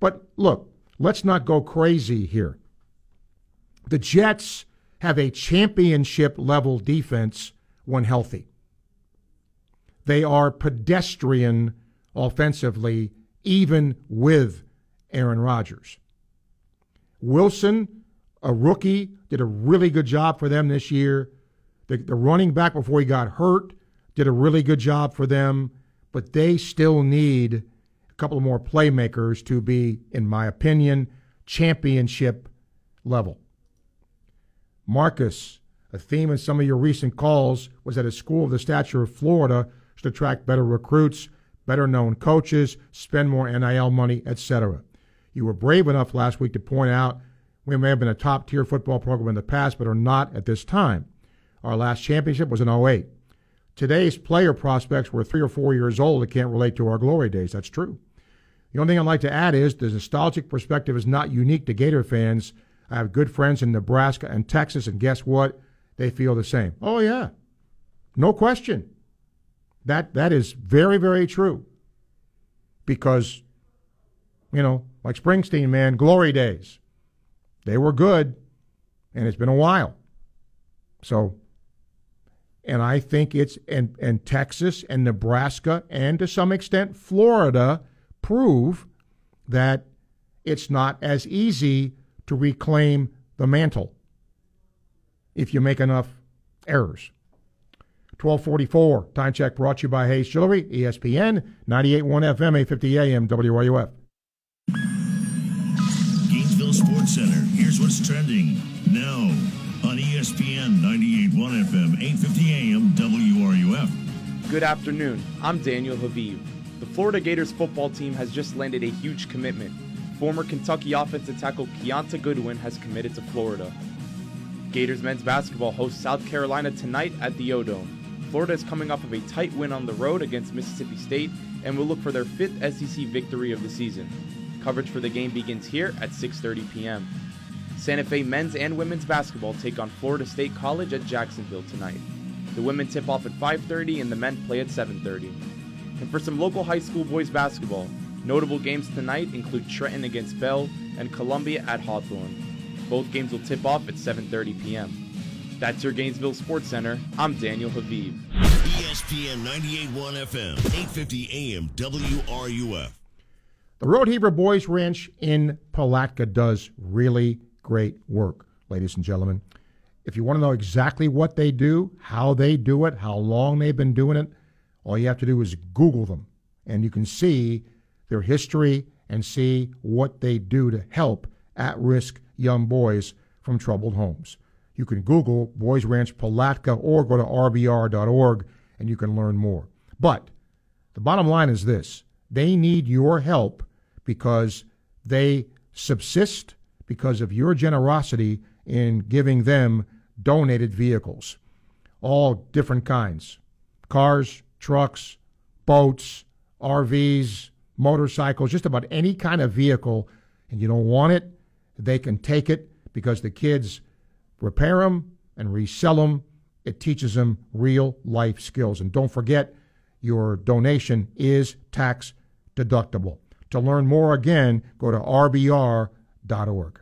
But look, let's not go crazy here. The Jets have a championship level defense when healthy. They are pedestrian offensively, even with Aaron Rodgers. Wilson, a rookie, did a really good job for them this year. The, the running back before he got hurt did a really good job for them, but they still need a couple more playmakers to be, in my opinion, championship level. Marcus, a theme in some of your recent calls was that a school of the stature of Florida should attract better recruits, better known coaches, spend more NIL money, etc. You were brave enough last week to point out we may have been a top tier football program in the past, but are not at this time. Our last championship was in 08. Today's player prospects were three or four years old that can't relate to our glory days. That's true. The only thing I'd like to add is the nostalgic perspective is not unique to Gator fans. I have good friends in Nebraska and Texas, and guess what? They feel the same. Oh, yeah. No question. That that is very, very true. Because, you know, like Springsteen, man, glory days. They were good, and it's been a while. So and I think it's and, and Texas and Nebraska and to some extent Florida prove that it's not as easy to reclaim the mantle if you make enough errors. 1244, time check brought to you by Hayes Jewelry, ESPN, 98.1 FM, 850 AM, WRUF. Gainesville Sports Center. Here's what's trending now ESPN 98.1 FM, 850 AM, WRUF. Good afternoon. I'm Daniel Haviv. The Florida Gators football team has just landed a huge commitment. Former Kentucky offensive tackle Kiyaunta Goodwin has committed to Florida. Gators men's basketball hosts South Carolina tonight at the O-Dome. Florida is coming off of a tight win on the road against Mississippi State and will look for their fifth SEC victory of the season. Coverage for the game begins here at 6:30 p.m. Santa Fe men's and women's basketball take on Florida State College at Jacksonville tonight. The women tip off at 5:30 and the men play at 7:30. And for some local high school boys basketball, notable games tonight include Trenton against Bell and Columbia at Hawthorne. Both games will tip off at 7:30 p.m. That's your Gainesville Sports Center. I'm Daniel Haviv. ESPN 98.1 FM, 850 AM, WRUF. The Rodeheaver Boys Ranch in Palatka does really great work, ladies and gentlemen. If you want to know exactly what they do, how they do it, how long they've been doing it, all you have to do is Google them, and you can see their history and see what they do to help at risk young boys from troubled homes. You can Google Boys Ranch Palatka or go to rbr.org and you can learn more. But the bottom line is this they need your help because they subsist because of your generosity in giving them donated vehicles, all different kinds cars, trucks, boats, RVs, motorcycles, just about any kind of vehicle, and you don't want it, they can take it because the kids repair them and resell them. It teaches them real life skills. And don't forget, your donation is tax deductible. To learn more again, go to rbr.org.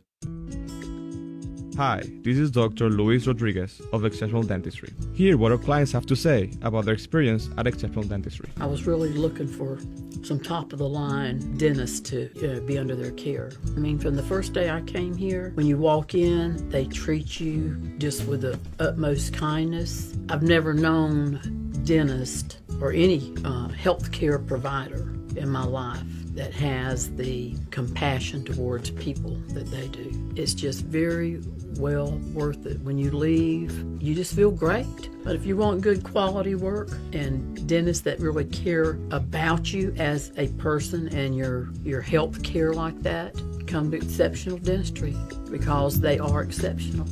Hi, this is Dr. Luis Rodriguez of Exceptional Dentistry. Hear what our clients have to say about their experience at Exceptional Dentistry. I was really looking for some top of the line dentists to uh, be under their care. I mean, from the first day I came here, when you walk in, they treat you just with the utmost kindness. I've never known dentist or any uh, health care provider in my life that has the compassion towards people that they do. It's just very well worth it. When you leave, you just feel great. But if you want good quality work and dentists that really care about you as a person and your your health care like that, come to Exceptional Dentistry because they are exceptional.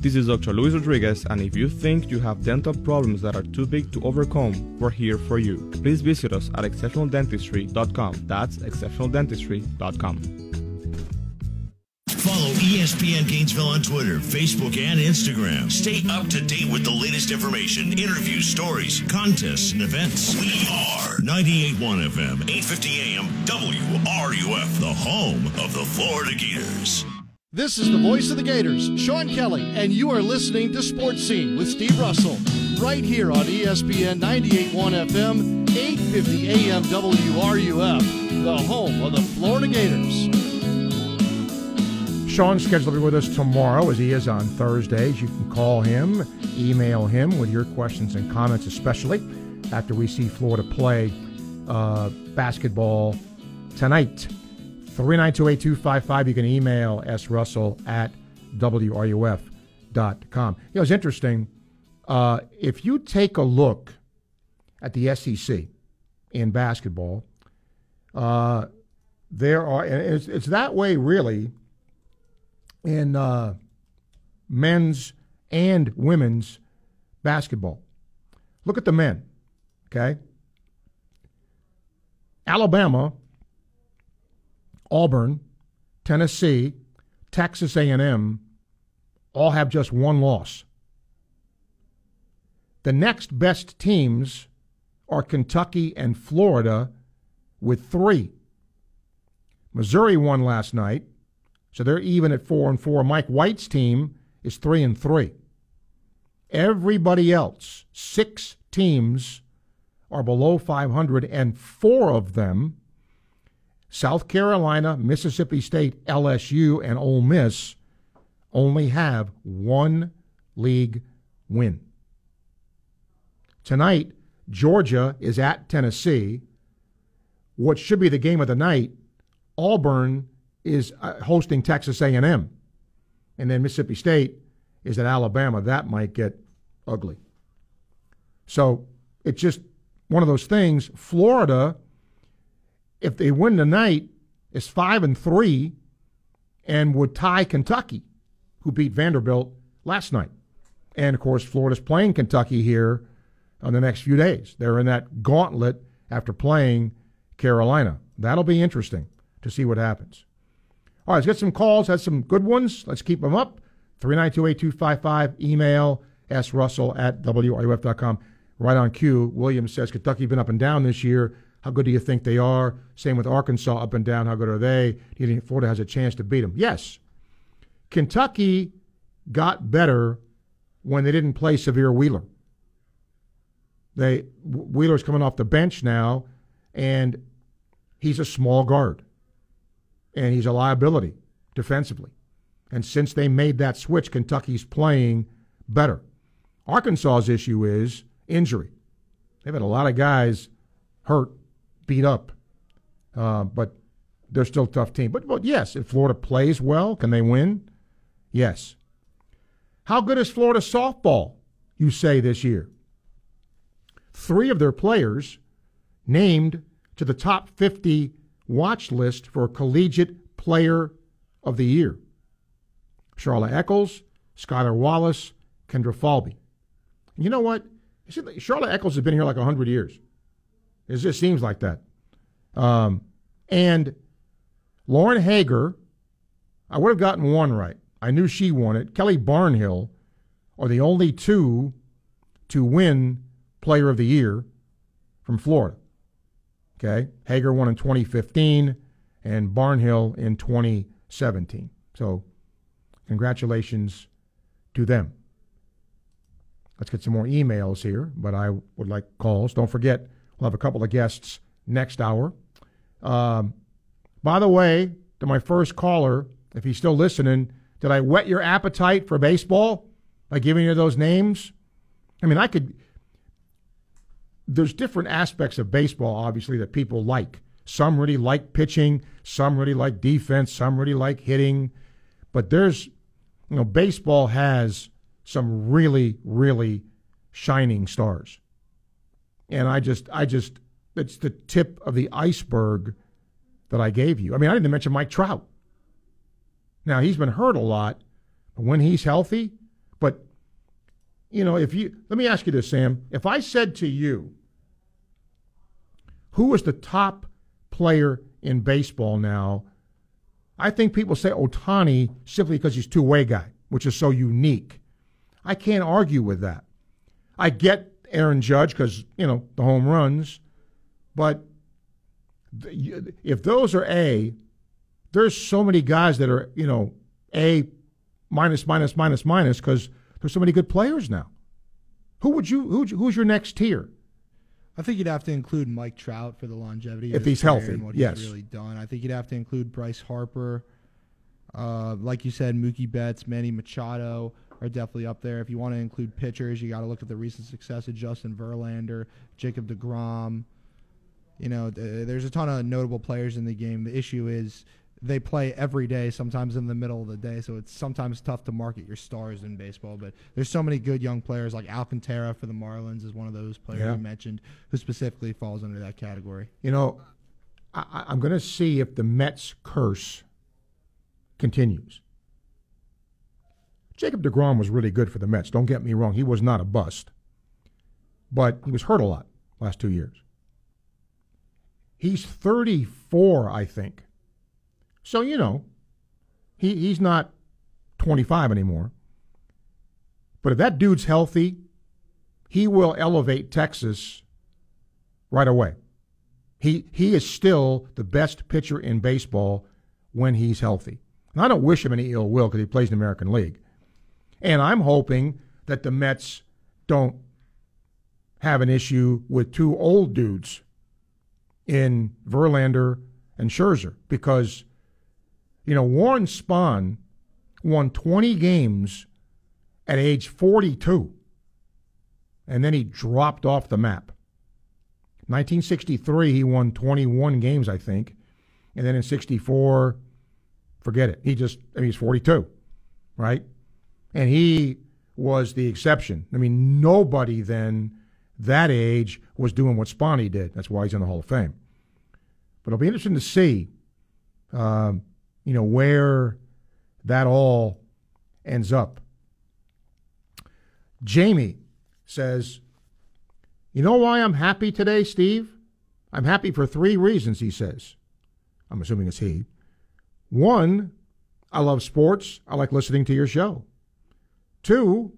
This is Dr. Luis Rodriguez, and if you think you have dental problems that are too big to overcome, we're here for you. Please visit us at exceptionaldentistry.com. That's exceptionaldentistry.com. Follow ESPN Gainesville on Twitter, Facebook, and Instagram. Stay up to date with the latest information, interviews, stories, contests, and events. We are 98.1 FM, 850 AM, WRUF, the home of the Florida Gators. This is the voice of the Gators, Sean Kelly, and you are listening to Sports Scene with Steve Russell, right here on ESPN 98.1 FM, 850 AM WRUF, the home of the Florida Gators. Sean's scheduled to be with us tomorrow, as he is on Thursdays. You can call him, email him with your questions and comments, especially after we see Florida play uh, basketball tonight. 3928255. You can email srussell at wruf.com. You know, it's interesting. Uh, if you take a look at the SEC in basketball, uh, there are, it's, it's that way really in uh, men's and women's basketball. Look at the men, okay? Alabama, Auburn, Tennessee, Texas A&M all have just one loss. The next best teams are Kentucky and Florida with 3. Missouri won last night. So they're even at four and four. Mike White's team is three and three. Everybody else, six teams, are below 500, and four of them, South Carolina, Mississippi State, LSU, and Ole Miss, only have one league win. Tonight, Georgia is at Tennessee. What should be the game of the night, Auburn is uh, hosting Texas A&M, and then Mississippi State is at Alabama. That might get ugly. So it's just one of those things. Florida, if they win tonight, is five and three, and would tie Kentucky, who beat Vanderbilt last night. And of course, Florida's playing Kentucky here on the next few days. They're in that gauntlet after playing Carolina. That'll be interesting to see what happens. All right, let's get some calls. Had some good ones. Let's keep them up. 3928255. Email srussell at wruf.com. Right on cue. Williams says Kentucky's been up and down this year. How good do you think they are? Same with Arkansas, up and down. How good are they? Do you think Florida has a chance to beat them? Yes. Kentucky got better when they didn't play Sahvir Wheeler. They Wheeler's coming off the bench now, and he's a small guard and he's a liability defensively. And since they made that switch, Kentucky's playing better. Arkansas's issue is injury. They've had a lot of guys hurt, beat up. Uh, but they're still a tough team. But, but yes, if Florida plays well, can they win? Yes. How good is Florida softball, you say, this year? Three of their players named to the top 50 watch list for Collegiate Player of the Year. Charla Echols, Skylar Wallace, Kendra Falby. You know what? Charla Echols has been here like 100 years. It just seems like that. Um, and Lauren Haeger, I would have gotten one right. I knew she won it. Kelly Barnhill are the only two to win Player of the Year from Florida. Okay. Haeger won in 2015 and Barnhill in 2017. So, congratulations to them. Let's get some more emails here, but I would like calls. Don't forget, we'll have a couple of guests next hour. Um, by the way, to my first caller, if he's still listening, did I whet your appetite for baseball by giving you those names? I mean, I could. There's different aspects of baseball, obviously, that people like. Some really like pitching, some really like defense, some really like hitting. But there's, you know, baseball has some really, really shining stars. And I just, I just, it's the tip of the iceberg that I gave you. I mean, I didn't mention Mike Trout. Now, he's been hurt a lot, but when he's healthy, but, you know, if you, let me ask you this, Sam. If I said to you, who is the top player in baseball now? I think people say Ohtani simply because he's two way guy, which is so unique. I can't argue with that. I get Aaron Judge because, you know, the home runs, but if those are A, there's so many guys that are, you know, A minus, minus, minus, minus because there's so many good players now. Who would you, who, who's your next tier? I think you'd have to include Mike Trout for the longevity if he's healthy. And what yes, he's really done. I think you'd have to include Bryce Harper, uh, like you said, Mookie Betts, Manny Machado are definitely up there. If you want to include pitchers, you got to look at the recent success of Justin Verlander, Jacob Degrom. You know, th- uh, there's a ton of notable players in the game. The issue is they play every day, sometimes in the middle of the day, so it's sometimes tough to market your stars in baseball. But there's so many good young players, like Alcantara for the Marlins is one of those players Yeah. you mentioned, who specifically falls under that category. You know, I, I'm going to see if the Mets curse continues. Jacob DeGrom was really good for the Mets. Don't get me wrong; he was not a bust, but he was hurt a lot last two years. He's 34, I think. So you know, he he's not 25 anymore. But if that dude's healthy, he will elevate Texas right away. He he is still the best pitcher in baseball when he's healthy. And I don't wish him any ill will because he plays in the American League. And I'm hoping that the Mets don't have an issue with two old dudes in Verlander and Scherzer because, you know, Warren Spahn won 20 games at age 42, and then he dropped off the map. 1963, he won 21 games, I think. And then in 64, forget it. He just, I mean, he's 42, right? And he was the exception. I mean, nobody then that age was doing what Spahny did. That's why he's in the Hall of Fame. But it'll be interesting to see, um, you know, where that all ends up. Jamie says, You know why I'm happy today, Steve? I'm happy for three reasons, he says. I'm assuming it's he. One, I love sports. I like listening to your show. Two,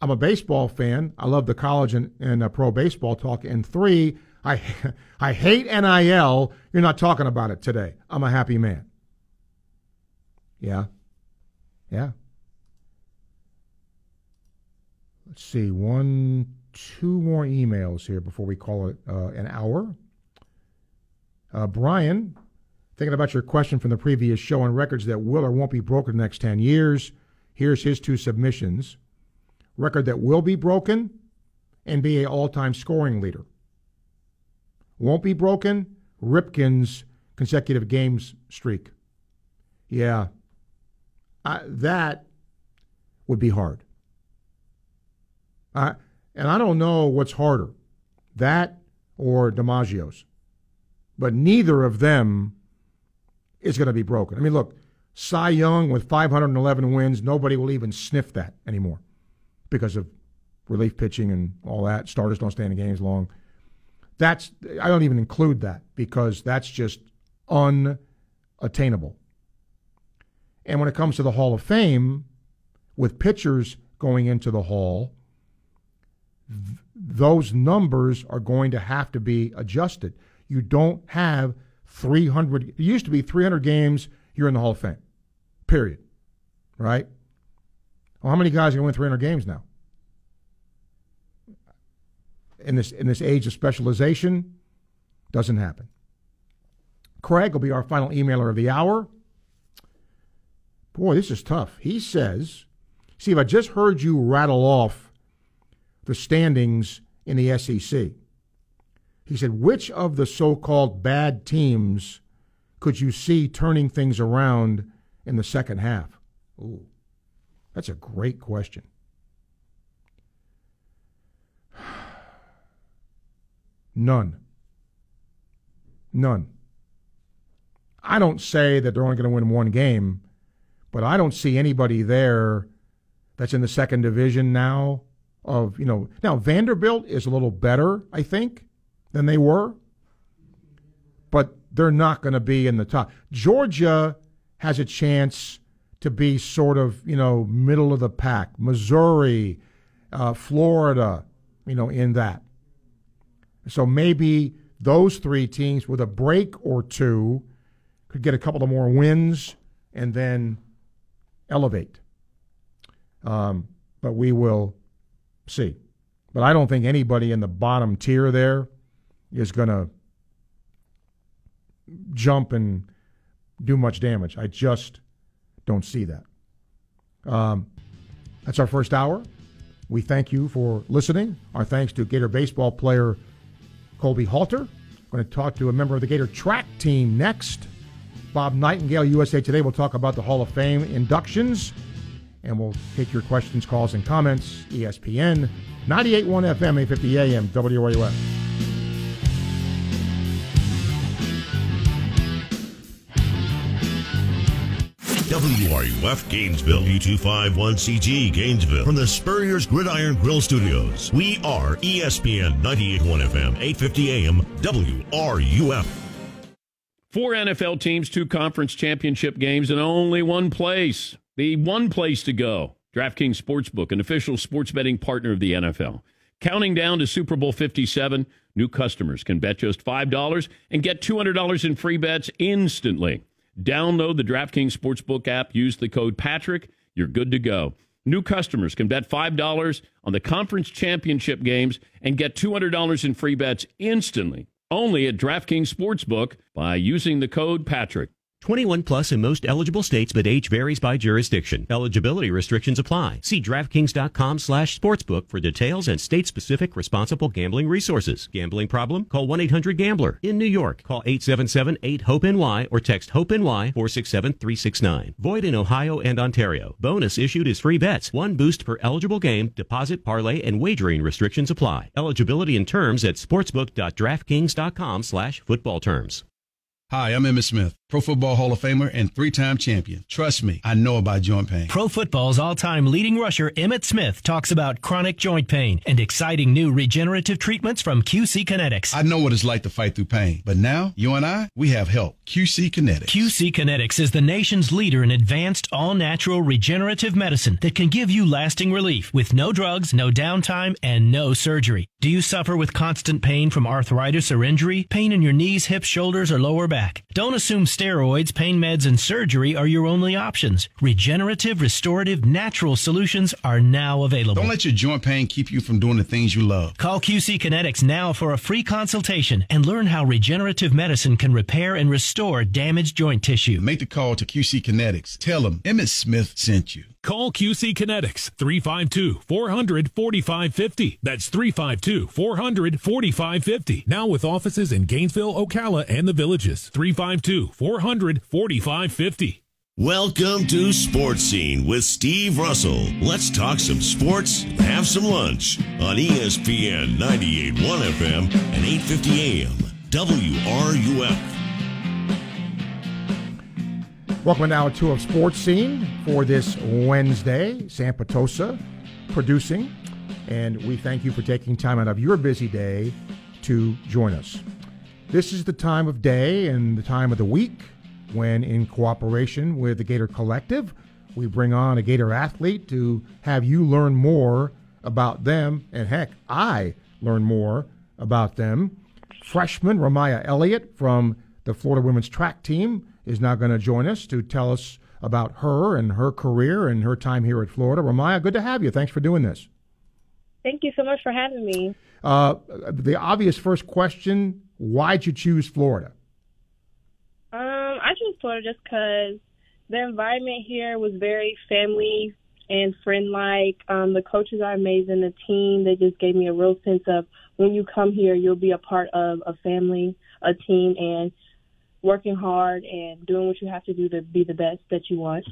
I'm a baseball fan. I love the college and, and uh, pro baseball talk. And three, I, I hate NIL. You're not talking about it today. I'm a happy man. Yeah. Yeah. Let's see. One, two more emails here before we call it uh, an hour. Uh, Brian, thinking about your question from the previous show on records that will or won't be broken in the next 10 years, here's his two submissions. Record that will be broken, NBA all time scoring leader. Won't be broken, Ripken's consecutive games streak. Yeah, I, that would be hard. I, and I don't know what's harder, that or DiMaggio's. But neither of them is going to be broken. I mean, look, Cy Young with 511 wins, nobody will even sniff that anymore because of relief pitching and all that. Starters don't stay in games long. That's I don't even include that because that's just unattainable. And when it comes to the Hall of Fame, with pitchers going into the Hall, th- those numbers are going to have to be adjusted. You don't have 300. It used to be 300 games. You're in the Hall of Fame. Period. Right. Well, how many guys are going to win 300 games now? In this in this age of specialization, doesn't happen. Craig will be our final emailer of the hour. Boy, this is tough. He says, Steve, I just heard you rattle off the standings in the SEC. He said, which of the so called bad teams could you see turning things around in the second half? Ooh, that's a great question. None. None. I don't say that they're only going to win one game, but I don't see anybody there that's in the second division now. Of you know, now Vanderbilt is a little better, I think, than they were, but they're not going to be in the top. Georgia has a chance to be sort of you know middle of the pack. Missouri, uh, Florida, you know, in that. So maybe those three teams with a break or two could get a couple of more wins and then elevate. Um, but we will see. But I don't think anybody in the bottom tier there is going to jump and do much damage. I just don't see that. Um, that's our first hour. We thank you for listening. Our thanks to Gator baseball player Colby Halter. I'm Going to talk to a member of the Gator track team next. Bob Nightingale, USA Today, We'll talk about the Hall of Fame inductions. And we'll take your questions, calls, and comments. ESPN 98.1 FM, 850 AM, WRUF. WRUF Gainesville, U251CG Gainesville. From the Spurrier's Gridiron Grill Studios, we are ESPN 98.1 FM, 850 AM, WRUF. Four NFL teams, two conference championship games, and only one place. The one place to go. DraftKings Sportsbook, an official sports betting partner of the NFL. Counting down to Super Bowl 57, new customers can bet just $5 and get $200 in free bets instantly. Download the DraftKings Sportsbook app, use the code Patrick, you're good to go. New customers can bet $5 on the conference championship games and get $200 in free bets instantly only at DraftKings Sportsbook by using the code Patrick. 21 plus in most eligible states, but age varies by jurisdiction. Eligibility restrictions apply. See DraftKings.com slash sportsbook for details and state-specific responsible gambling resources. Gambling problem? Call 1-800-GAMBLER. In New York, call 877-8-HOPE-NY or text HOPE-NY 467-369. Void in Ohio and Ontario. Bonus issued is free bets. One boost per eligible game. Deposit, parlay, and wagering restrictions apply. Eligibility and terms at sportsbook.draftkings.com slash football terms. Hi, I'm Emmitt Smith, Pro Football Hall of Famer and three time champion. Trust me, I know about joint pain. Pro Football's all time leading rusher, Emmitt Smith, talks about chronic joint pain and exciting new regenerative treatments from QC Kinetics. I know what it's like to fight through pain, but now, you and I, we have help. QC Kinetics. QC Kinetics is the nation's leader in advanced, all natural regenerative medicine that can give you lasting relief with no drugs, no downtime, and no surgery. Do you suffer with constant pain from arthritis or injury? Pain in your knees, hips, shoulders, or lower back? Don't assume steroids, pain meds, and surgery are your only options. Regenerative, restorative, natural solutions are now available. Don't let your joint pain keep you from doing the things you love. Call QC Kinetics now for a free consultation and learn how regenerative medicine can repair and restore damaged joint tissue. Make the call to QC Kinetics. Tell them Emmitt Smith sent you. Call QC Kinetics 352 400 4550. That's 352 400 4550. Now with offices in Gainesville, Ocala, and the villages. 352 400 4550. Welcome to Sports Scene with Steve Russell. Let's talk some sports have some lunch on ESPN 98.1 FM and 8:50 AM. WRUF. Welcome now to a sports scene for this Wednesday. Sam Patosa producing, and we thank you for taking time out of your busy day to join us. This is the time of day and the time of the week when, in cooperation with the Gator Collective, we bring on a Gator athlete to have you learn more about them, and heck, I learn more about them. Freshman Ramaya Elliott from the Florida women's track team is now going to join us to tell us about her and her career and her time here at Florida. Ramaya, good to have you. Thanks for doing this. Thank you so much for having me. Uh, the obvious first question why'd you choose Florida? Um, I chose Florida just because the environment here was very family and friend like. Um, the coaches are amazing. The team, they just gave me a real sense of when you come here, you'll be a part of a family, a team, and working hard and doing what you have to do to be the best that you want.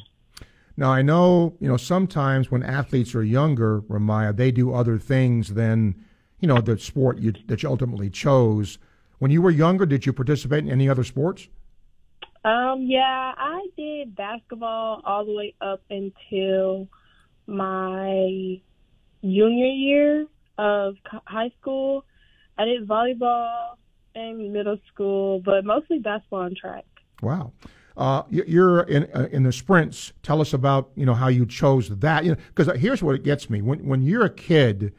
Now I know, you know, sometimes when athletes are younger, Ramaya, they do other things than, you know, the sport you, that you ultimately chose. When you were younger, did you participate in any other sports? Um, yeah, I did basketball all the way up until my junior year of high school. I did volleyball in middle school, but mostly basketball and track. Wow. Uh, you- you're in uh, in the sprints. Tell us about you know how you chose that. You know, because here's what it gets me when when you're a kid,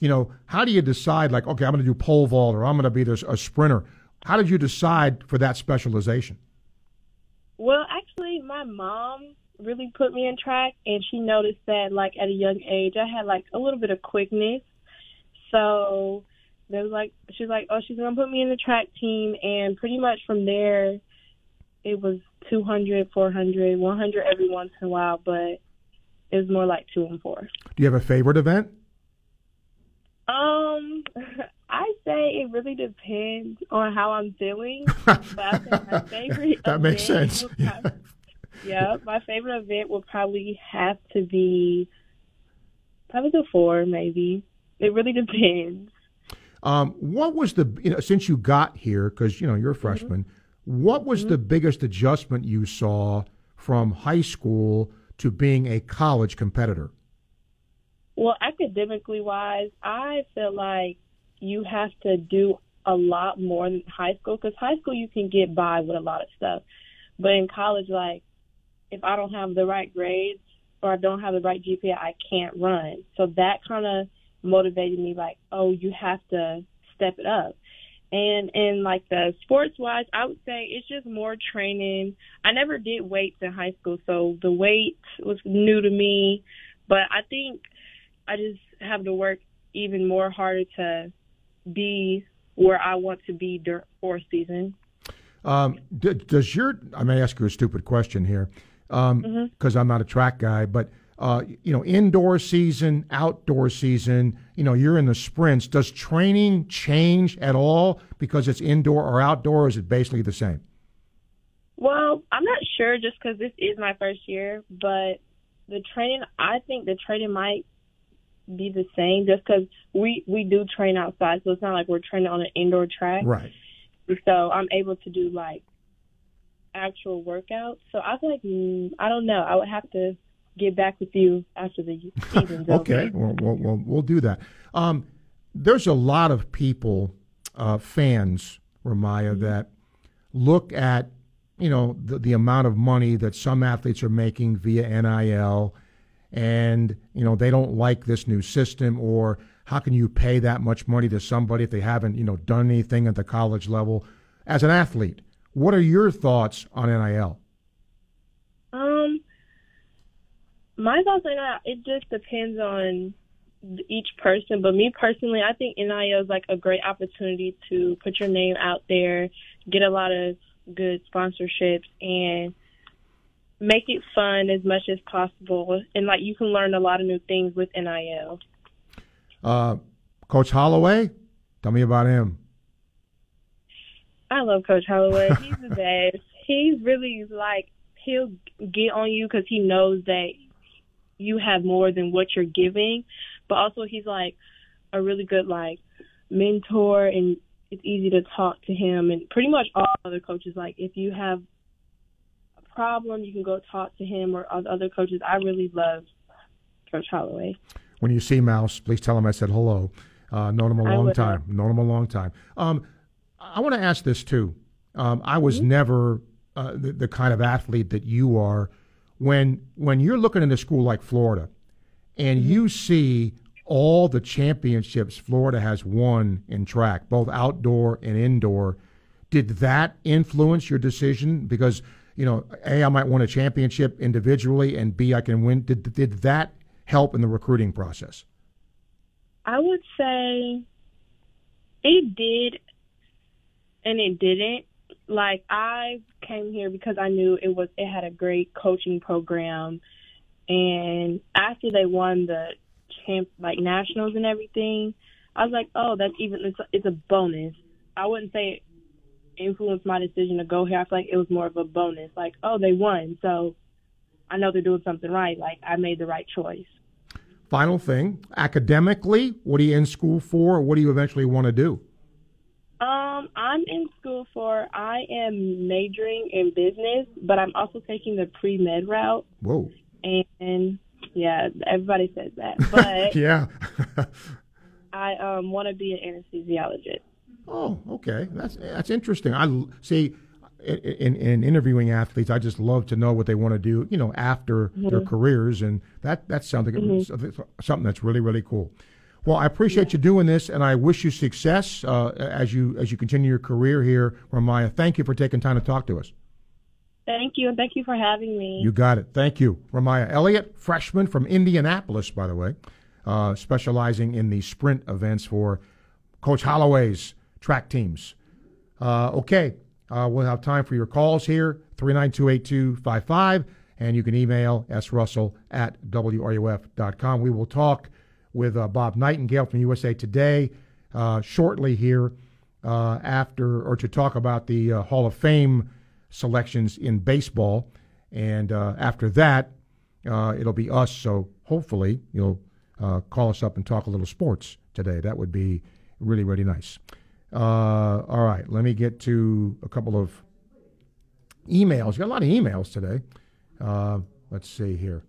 you know, how do you decide like okay, I'm going to do pole vault or I'm going to be this a sprinter? How did you decide for that specialization? Well, actually, my mom really put me in track, and she noticed that, like, at a young age, I had, like, a little bit of quickness. So there was, like, she's like, oh, she's going to put me in the track team. And pretty much from there, it was 200, 400, 100 every once in a while, but it was more like two and four. Do you have a favorite event? Um, I say it really depends on how I'm feeling. but I think my favorite That makes sense. would prob- yeah, my favorite event would probably have to be probably the four, maybe. It really depends. Um, what was the you know since you got here because you know you're a freshman, what was the biggest adjustment you saw from high school to being a college competitor? Well, academically wise, I feel like you have to do a lot more than high school because high school you can get by with a lot of stuff, but in college, like if I don't have the right grades or I don't have the right GPA, I can't run. So that kind of motivated me, like, oh, you have to step it up. And in like the sports wise, I would say it's just more training. I never did weights in high school, so the weight was new to me. But I think I just have to work even more harder to be where I want to be during fourth season. Um, d- does your I may ask you a stupid question here because Mhm. I'm not a track guy, but uh, you know, indoor season, outdoor season. You know, you're in the sprints. Does training change at all because it's indoor or outdoor? Or is it basically the same? Well, I'm not sure just because this is my first year, but the training, I think the training might be the same just because we, we do train outside. So it's not like we're training on an indoor track. Right. So I'm able to do like actual workouts. So I feel like, mm, I don't know. I would have to get back with you after the season's Okay, over. well, we'll, we'll, we'll do that. Um, there's a lot of people, uh, fans, Ramaya, that look at, you know, the, the amount of money that some athletes are making via NIL, and, you know, they don't like this new system, or how can you pay that much money to somebody if they haven't, you know, done anything at the college level? As an athlete, what are your thoughts on NIL? Um, my thoughts on that, it just depends on each person. But me personally, I think NIL is like a great opportunity to put your name out there, get a lot of good sponsorships, and make it fun as much as possible, and like you can learn a lot of new things with NIL. Uh, Coach Holloway, tell me about him. I love Coach Holloway. He's the best. He's really like he'll get on you because he knows that you have more than what you're giving, but also he's like a really good like mentor and it's easy to talk to him and pretty much all other coaches like if you have a problem you can go talk to him or other coaches i really love coach holloway When you see Mouse, please tell him I said hello. Uh, known him a long time. Known him a long time. Um, I want to ask this too. Um, I was Mm-hmm. never uh, the, the kind of athlete that you are. When when you're looking at a school like Florida, and Mm-hmm. you see all the championships Florida has won in track, both outdoor and indoor, did that influence your decision? Because you know, a I might win a championship individually, and b I can win. Did did that help in the recruiting process? i would say it did and it didn't like i came here because i knew it was it had a great coaching program. And after they won the champ like nationals and everything i was like oh that's even it's, it's a bonus. I wouldn't say it influenced my decision to go here. I feel like it was more of a bonus like oh they won. So i know they're doing something right. Like i made the right choice. Final thing, academically, what are you in school for? Or what do you eventually want to do? Um, I'm in school for I am majoring in business, but I'm also taking the pre med route. Whoa. And yeah, everybody says that, but yeah. I um want to be an anesthesiologist. Oh, okay. That's that's interesting. I see in, in, in interviewing athletes, I just love to know what they want to do, you know, after their Mhm. careers, and that that's something Mhm. something that's really really cool. Well, I appreciate you doing this, and I wish you success uh, as you as you continue your career here, Ramaya. Thank you for taking time to talk to us. Thank you, and thank you for having me. You got it. Thank you. Ramaya Elliott, freshman from Indianapolis, by the way, uh, specializing in the sprint events for Coach Holloway's track teams. Uh, okay, uh, we'll have time for your calls here 392 8255, and you can email srussell at wruf.com. We will talk with uh, Bob Nightingale from USA Today uh, shortly here uh, after, or to talk about the uh, Hall of Fame selections in baseball. And uh, after that, uh, it'll be us. So hopefully you'll call us up and talk a little sports today. That would be really, really nice. All right, let me get to a couple of emails. Got a lot of emails today. Let's see here.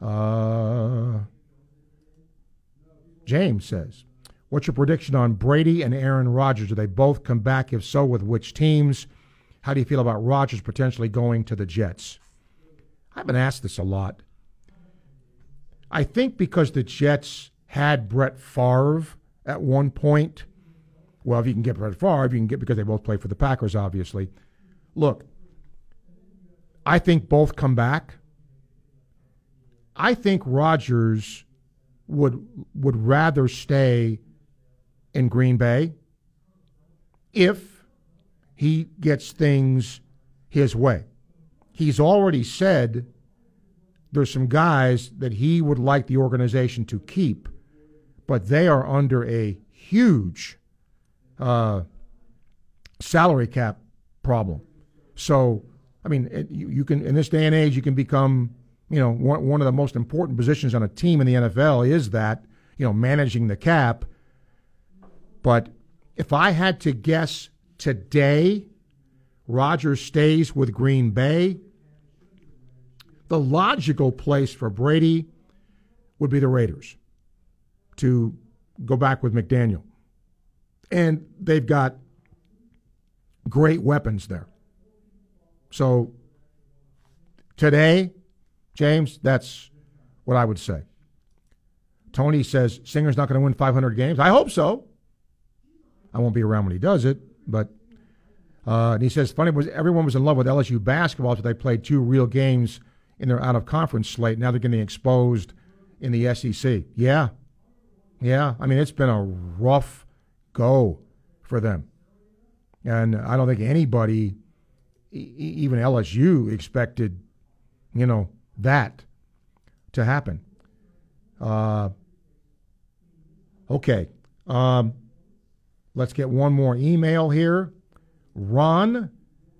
Uh, James says, What's your prediction on Brady and Aaron Rodgers? Do they both come back? If so, with which teams? How do you feel about Rodgers potentially going to the Jets? I've been asked this a lot. I think because the Jets had Brett Favre at one point. Well, if you can get Brett Favre, you can get because they both play for the Packers, obviously. Look, I think both come back. I think Rodgers would would rather stay in Green Bay if he gets things his way. He's already said there's some guys that he would like the organization to keep, but they are under a huge uh, salary cap problem. So, I mean, it, you, you can in this day and age, you can become, you know, one, one of the most important positions on a team in the NFL is that, you know, managing the cap. But if I had to guess today, Rodgers stays with Green Bay. The logical place for Brady would be the Raiders to go back with McDaniel. And they've got great weapons there. So today, James, that's what I would say. Tony says Singer's not going to win 500 games. I hope so. I won't be around when he does it, but uh, and he says funny was everyone was in love with LSU basketball until they played two real games in their out of conference slate. Now they're getting exposed in the SEC. Yeah, yeah. I mean it's been a rough go for them, and I don't think anybody e- even LSU expected, you know, that to happen. Uh, okay. Um, let's get one more email here. Ron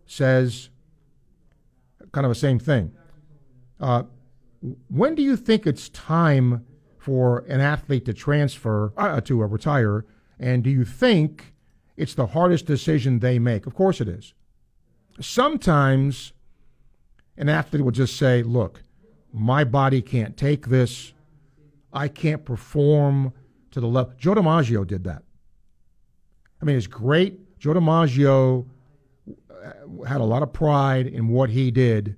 says kind of the same thing. Uh, when do you think it's time for an athlete to transfer, uh, to retire? And do you think it's the hardest decision they make? Of course it is. Sometimes an athlete will just say, look, my body can't take this. I can't perform to the level. Joe DiMaggio did that. I mean, it's great. Joe DiMaggio uh, had a lot of pride in what he did,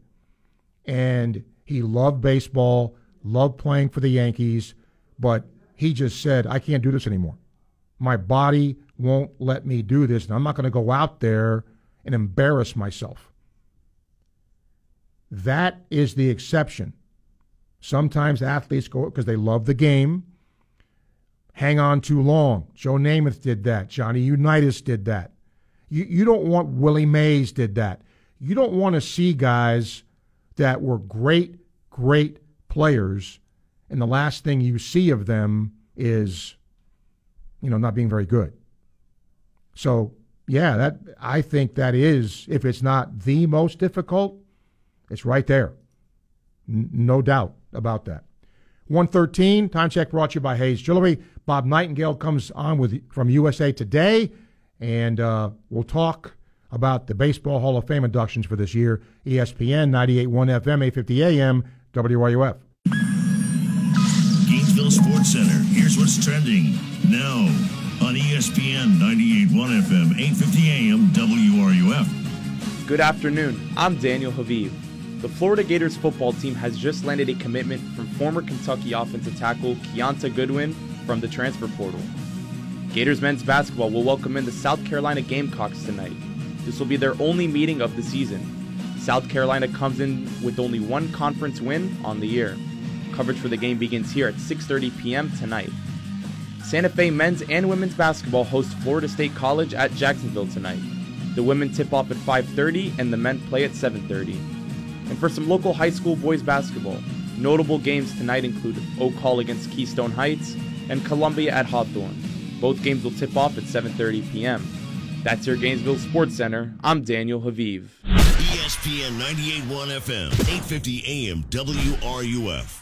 and he loved baseball, loved playing for the Yankees, but he just said, I can't do this anymore. My body won't let me do this, and I'm not going to go out there and embarrass myself. That is the exception. Sometimes athletes go because they love the game, hang on too long. Joe Namath did that. Johnny Unitas did that. You, you don't want Willie Mays did that. You don't want to see guys that were great, great players, and the last thing you see of them is, you know, not being very good. So yeah, that I think that is, if it's not the most difficult, it's right there. N- no doubt about that. 113, time check brought to you by Hayes Jewelry. Bob Nightingale comes on with from USA Today, and uh, we'll talk about the Baseball Hall of Fame inductions for this year. ESPN 98.1 FM, 850 AM, WRUF. Gainesville Sports Center. Here's what's trending now on ESPN 98.1 FM, 850 AM, WRUF. Good afternoon. I'm Daniel Haviv. The Florida Gators football team has just landed a commitment from former Kentucky offensive tackle Kiyaunta Goodwin from the transfer portal. Gators men's basketball will welcome in the South Carolina Gamecocks tonight. This will be their only meeting of the season. South Carolina comes in with only one conference win on the year. Coverage for the game begins here at 6:30 p.m. tonight. Santa Fe men's and women's basketball host Florida State College at Jacksonville tonight. The women tip off at 5:30 and the men play at 7:30. And for some local high school boys basketball, notable games tonight include Oak Hall against Keystone Heights and Columbia at Hawthorne. Both games will tip off at 7:30 p.m. That's your Gainesville Sports Center. I'm Daniel Haviv. ESPN 98.1 FM, 850 AM, WRUF.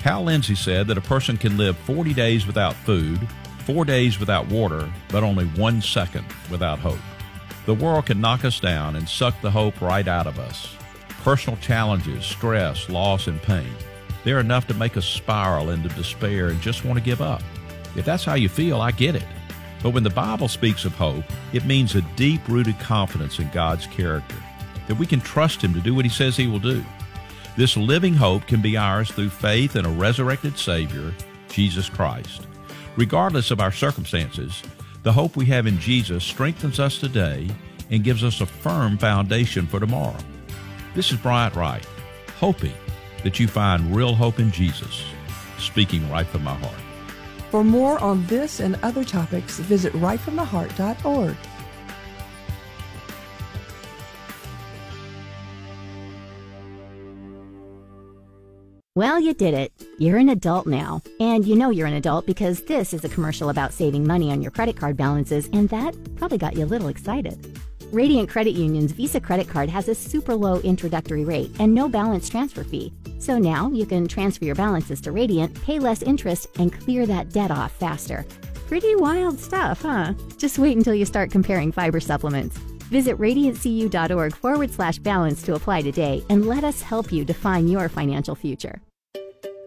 Hal Lindsey said that a person can live 40 days without food, four days without water, but only one second without hope. The world can knock us down and suck the hope right out of us. Personal challenges, stress, loss, and pain. They're enough to make us spiral into despair and just want to give up. If that's how you feel, I get it. But when the Bible speaks of hope, it means a deep rooted confidence in God's character, that we can trust Him to do what He says He will do. This living hope can be ours through faith in a resurrected Savior, Jesus Christ. Regardless of our circumstances, the hope we have in Jesus strengthens us today and gives us a firm foundation for tomorrow. This is Bryant Wright, hoping that you find real hope in Jesus, speaking right from my heart. For more on this and other topics, visit rightfromtheheart.org. Well, you did it. You're an adult now. And you know you're an adult because this is a commercial about saving money on your credit card balances, and that probably got you a little excited. Radiant Credit Union's Visa credit card has a super low introductory rate and no balance transfer fee. So now you can transfer your balances to Radiant, pay less interest, and clear that debt off faster. Pretty wild stuff, huh? Just wait until you start comparing fiber supplements. Visit radiantcu.org forward slash balance to apply today and let us help you define your financial future.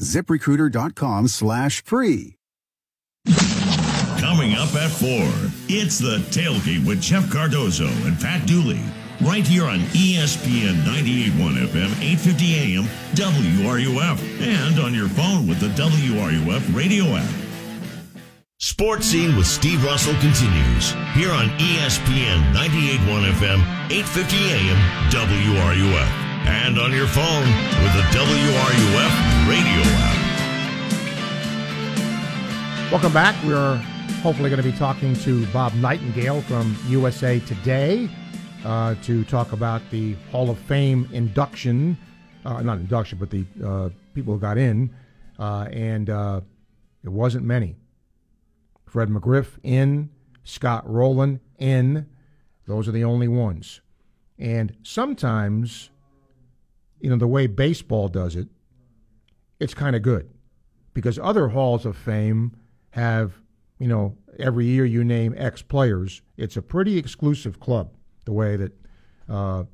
ziprecruiter.com slash free. Coming up at 4, it's the tailgate with Jeff Cardozo and Pat Dooley. Right here on ESPN 98.1 FM, 850 AM, WRUF, and on your phone with the WRUF radio app. Sports Scene with Steve Russell continues here on ESPN 98.1 FM, 850 AM, WRUF, and on your phone with the WRUF radio app. Welcome back. We're hopefully going to be talking to Bob Nightingale from USA Today uh, to talk about the Hall of Fame induction, uh, not induction, but the uh, people who got in, uh, and uh, it wasn't many. Fred McGriff in, Scott Rolen in. Those are the only ones. And sometimes, you know, the way baseball does it, it's kind of good because other halls of fame have, you know, every year you name X players. It's a pretty exclusive club, the way that uh,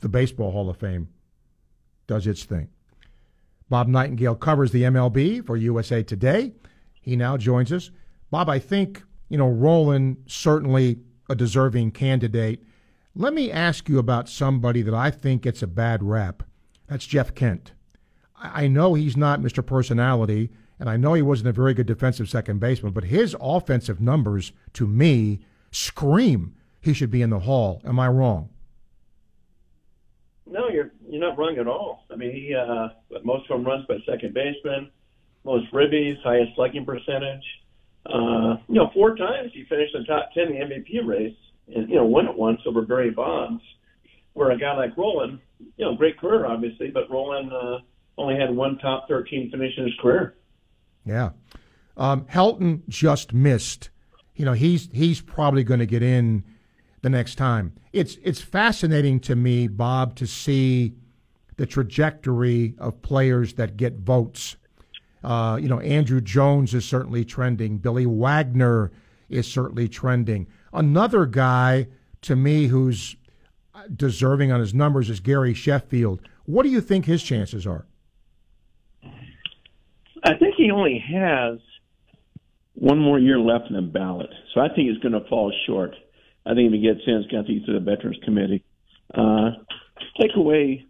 the Baseball Hall of Fame does its thing. Bob Nightingale covers the MLB for USA Today. He now joins us. Bob, I think, you know, Rolen certainly a deserving candidate. Let me ask you about somebody that I think gets a bad rap. That's Jeff Kent. I know he's not Mr. Personality, and I know he wasn't a very good defensive second baseman, but his offensive numbers, to me, scream he should be in the Hall. Am I wrong? No, you're you're not wrong at all. I mean, he uh, most home runs by second baseman, most ribbies, highest slugging percentage. Uh, you know, four times he finished in the top ten in the MVP race, and you know, won it once over Barry Bonds. Where a guy like Rolen, you know, great career obviously, but Rolen uh, only had one top thirteen finish in his career. Yeah. Um, Helton just missed. You know, he's he's probably going to get in the next time. It's it's fascinating to me, Bob, to see the trajectory of players that get votes. Uh, you know, Andruw Jones is certainly trending. Billy Wagner is certainly trending. Another guy to me who's deserving on his numbers is Gary Sheffield. What do you think his chances are? I think he only has one more year left in the ballot, so I think he's going to fall short. I think if he gets in, it's to through the Veterans Committee. Uh, take away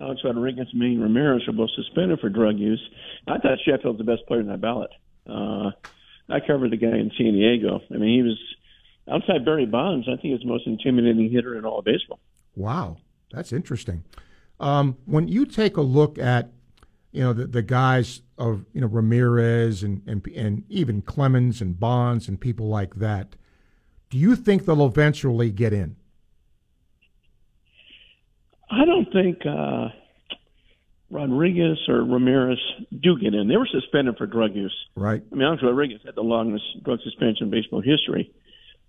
Alex Rodriguez and Manny Ramirez are both suspended for drug use. I thought Sheffield's the best player in that ballot. Uh, I covered the guy in San Diego. I mean, he was outside Barry Bonds. I think he's the most intimidating hitter in all of baseball. Wow, that's interesting. Um, when you take a look at you know the, the guys of you know Ramirez and, and and even Clemens and Bonds and people like that, do you think they'll eventually get in? I don't think uh, Rodriguez or Ramirez do get in. They were suspended for drug use. Right. I mean, Alex Rodriguez had the longest drug suspension in baseball history.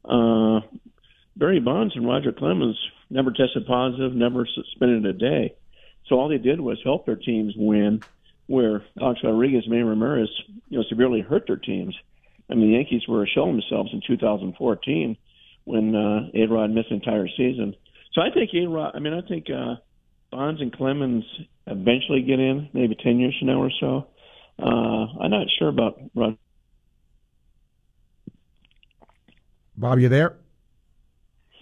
Uh, Barry Bonds and Roger Clemens never tested positive, never suspended a day. So all they did was help their teams win, where Alex Rodriguez and Manny Ramirez, you know, severely hurt their teams. I mean, the Yankees were a themselves in 2014 when uh, A Rod missed the entire season. So I think A Rod. I mean, I think uh, Bonds and Clemens eventually get in, maybe 10 years from now or so. Uh, I'm not sure about Rod. Bob, you there?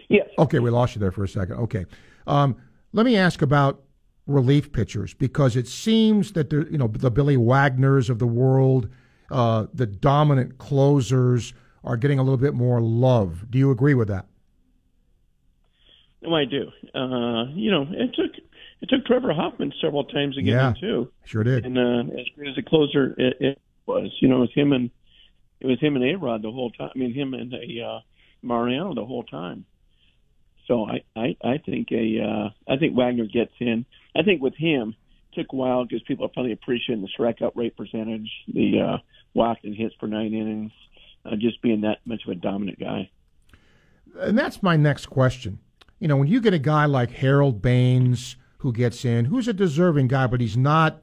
Yes. Okay, we lost you there for a second. Okay. Um, let me ask about relief pitchers because it seems that the you know the Billy Wagners of the world, uh, the dominant closers are getting a little bit more love. Do you agree with that? No, I do. Uh, you know, it took it took Trevor Hoffman several times to get Yeah, in too. Sure did. And uh, as great as a closer it, it was, you know, it was him and it was him and A Rod the whole time. I mean, him and a uh, Mariano the whole time. So I, I, I think a, uh, I think Wagner gets in. I think with him, it took a while because people are probably appreciating the strikeout rate percentage, the uh, walk and hits per nine innings, uh, just being that much of a dominant guy. And that's my next question. you know, when you get a guy like Harold Baines who gets in, who's a deserving guy, but he's not,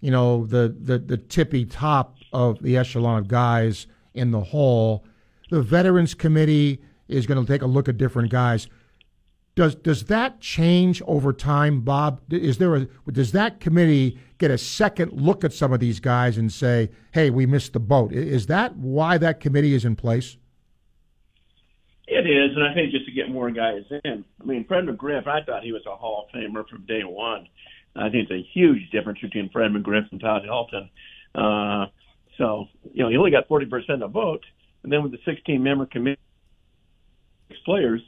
you know, the the, the tippy top of the echelon of guys in the hall. The Veterans Committee is going to take a look at different guys. Does does that change over time, Bob? Is there a does that committee get a second look at some of these guys and say, "Hey, we missed the boat"? Is that why that committee is in place? It is, and I think just to get more guys in. I mean, Fred McGriff, I thought he was a Hall of Famer from day one. I think it's a huge difference between Fred McGriff and Todd Helton. Uh, so, you know, he only got 40% of the vote. And then with the 16 member committee, players,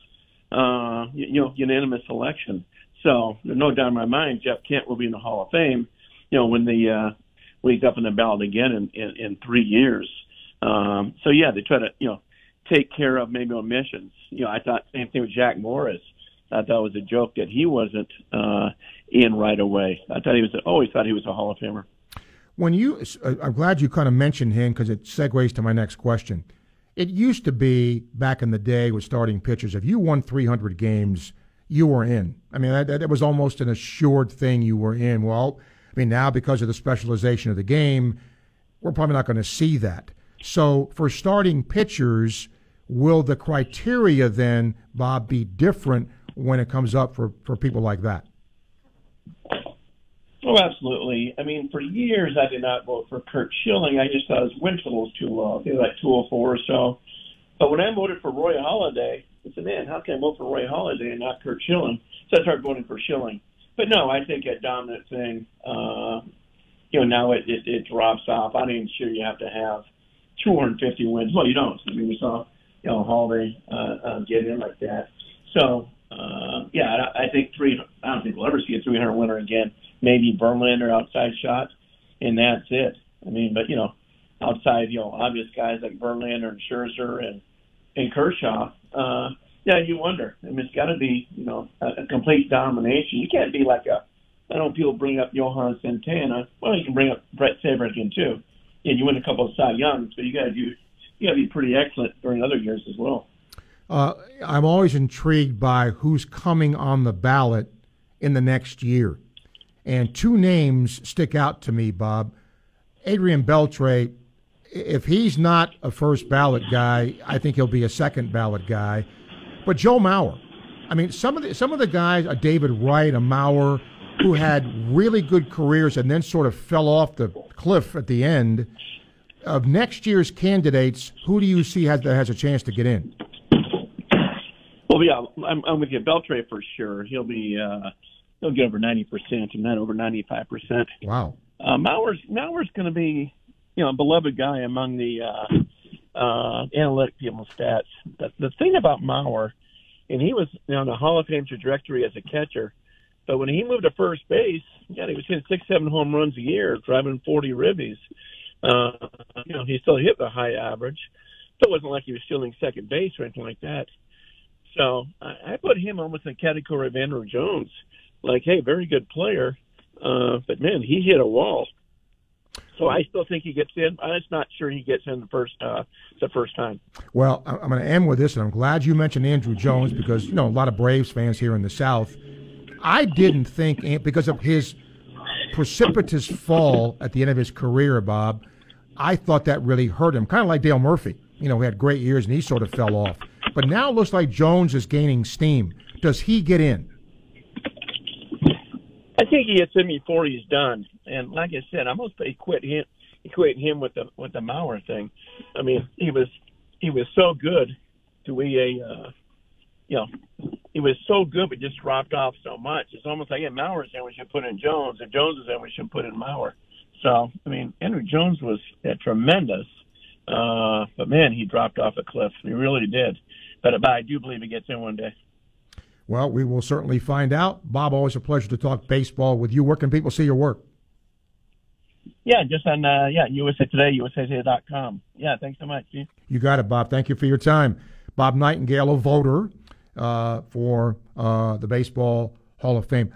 uh, you, you know, unanimous election. So no doubt in my mind, Jeff Kent will be in the Hall of Fame. You know, when the uh, when he's up in the ballot again in in, in three years. Um, so yeah, they try to you know take care of maybe omissions. You know, I thought same thing with Jack Morris. I thought it was a joke that he wasn't uh, in right away. I thought he was always thought he was a Hall of Famer. When you, uh, I'm glad you kind of mentioned him because it segues to my next question. It used to be back in the day with starting pitchers, if you won 300 games, you were in. I mean, that, that was almost an assured thing you were in. Well, I mean, now because of the specialization of the game, we're probably not going to see that. So for starting pitchers, will the criteria then, Bob, be different when it comes up for, for people like that? Oh, absolutely. I mean, for years I did not vote for Curt Schilling. I just thought his win total was too low. I think like 204 or so. But when I voted for Roy Halladay, I said, man, how can I vote for Roy Halladay and not Curt Schilling? So I started voting for Schilling. But no, I think a dominant thing, uh, you know, now it, it, it drops off. I'm not even sure you have to have 250 wins. Well, you don't. I mean, we saw, you know, Halladay uh, uh, get in like that. So, uh, yeah, I, I think three, I don't think we'll ever see a 300 winner again maybe Verlander outside shot, and that's it. I mean, but you know, outside you know obvious guys like Verlander and Scherzer and and Kershaw, uh, yeah, you wonder. I mean, it's got to be you know a, a complete domination. You can't be like a. I know people bring up Johan Santana. Well, you can bring up Bret Saberhagen too. Yeah, you win a couple of Cy Youngs, but you got to do you got to be pretty excellent during other years as well. Uh, I'm always intrigued by who's coming on the ballot in the next year. And two names stick out to me, Bob. Adrian Beltre, if he's not a first ballot guy, I think he'll be a second ballot guy. But Joe Mauer, I mean, some of the some of the guys, a David Wright, a Mauer, who had really good careers and then sort of fell off the cliff at the end. Of next year's candidates, who do you see has that has a chance to get in? Well, yeah, I'm, I'm with you. Beltre for sure. He'll be. Uh, he'll get over 90%, and not over 95%. Wow. Uh, Mauer's, Mauer's going to be, you know, a beloved guy among the uh, uh, analytic people stats. The, the thing about Mauer, and he was you know, on a Hall of Fame trajectory as a catcher, but when he moved to first base, yeah, he was hitting six, seven home runs a year, driving 40 ribbies. Uh, you know, he still hit the high average. So it wasn't like he was stealing second base or anything like that. So I, I put him almost in the category of Andruw Jones like, hey, very good player, uh, but man, he hit a wall. So I still think he gets in. I'm just not sure he gets in the first uh, the first time. Well, I'm going to end with this, and I'm glad you mentioned Andruw Jones because you know a lot of Braves fans here in the South. I didn't think because of his precipitous fall at the end of his career, Bob. I thought that really hurt him, kind of like Dale Murphy. You know, he had great years and he sort of fell off. But now it looks like Jones is gaining steam. Does he get in? I think he gets in before he's done. And like I said, I'm gonna quit him equate him with the with the Mauer thing. I mean, he was he was so good to be a uh, you know he was so good but just dropped off so much. It's almost like yeah, Mauer's in we should put in Jones. If Jones is in we should put in Mauer. So I mean, Andruw Jones was uh, tremendous, uh, but man, he dropped off a cliff. He really did. But, but I do believe he gets in one day. Well, we will certainly find out. Bob, always a pleasure to talk baseball with you. Where can people see your work? Yeah, just on uh, yeah USA Today, USAToday.com. Yeah, thanks so much. Steve. You got it, Bob. Thank you for your time. Bob Nightingale, a voter uh, for uh, the Baseball Hall of Fame.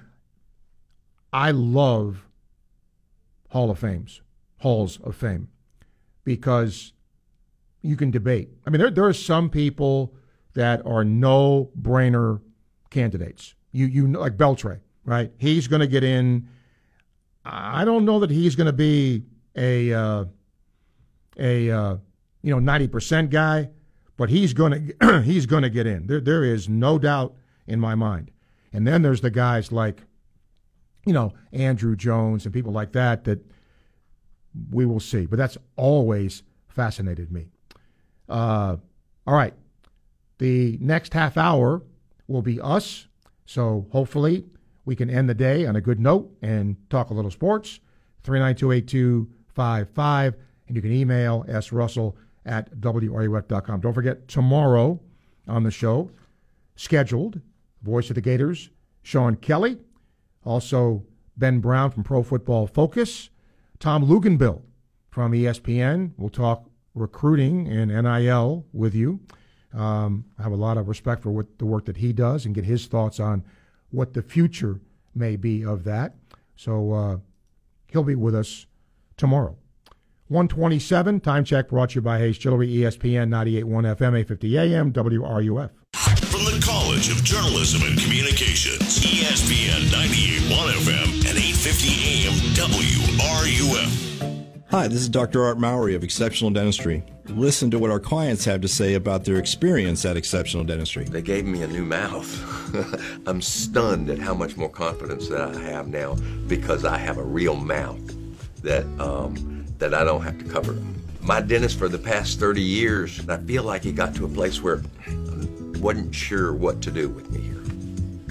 I love Hall of Fames, Halls of Fame, because you can debate. I mean, there there are some people that are no brainer candidates. You you know, like Beltre, right? He's going to get in. I don't know that he's going to be a uh, a uh, you know ninety percent guy, but he's going to he's going to get in. There there is no doubt in my mind. And then there's the guys like you know Andruw Jones and people like that that we will see. But that's always fascinated me. Uh, all right, the next half hour will be us. So hopefully we can end the day on a good note and talk a little sports. 3928255. And you can email srussell at wruf.com. Don't forget, tomorrow on the show, scheduled, voice of the Gators, Sean Kelly. Also, Ben Brown from Pro Football Focus. Tom Luginbill from ESPN. We'll talk recruiting and NIL with you. Um, I have a lot of respect for what the work that he does and get his thoughts on what the future may be of that. So uh, he'll be with us tomorrow. 127, time check brought to you by Hayes Jewelry, ESPN 98.1 FM, 850 AM, WRUF. From the College of Journalism and Communications, ESPN Hi, this is Dr. Art Mowry of Exceptional Dentistry. Listen to what our clients have to say about their experience at Exceptional Dentistry. They gave me a new mouth. I'm stunned at how much more confidence that I have now because I have a real mouth that um, that I don't have to cover. My dentist for the past 30 years, I feel like he got to a place where I wasn't sure what to do with me.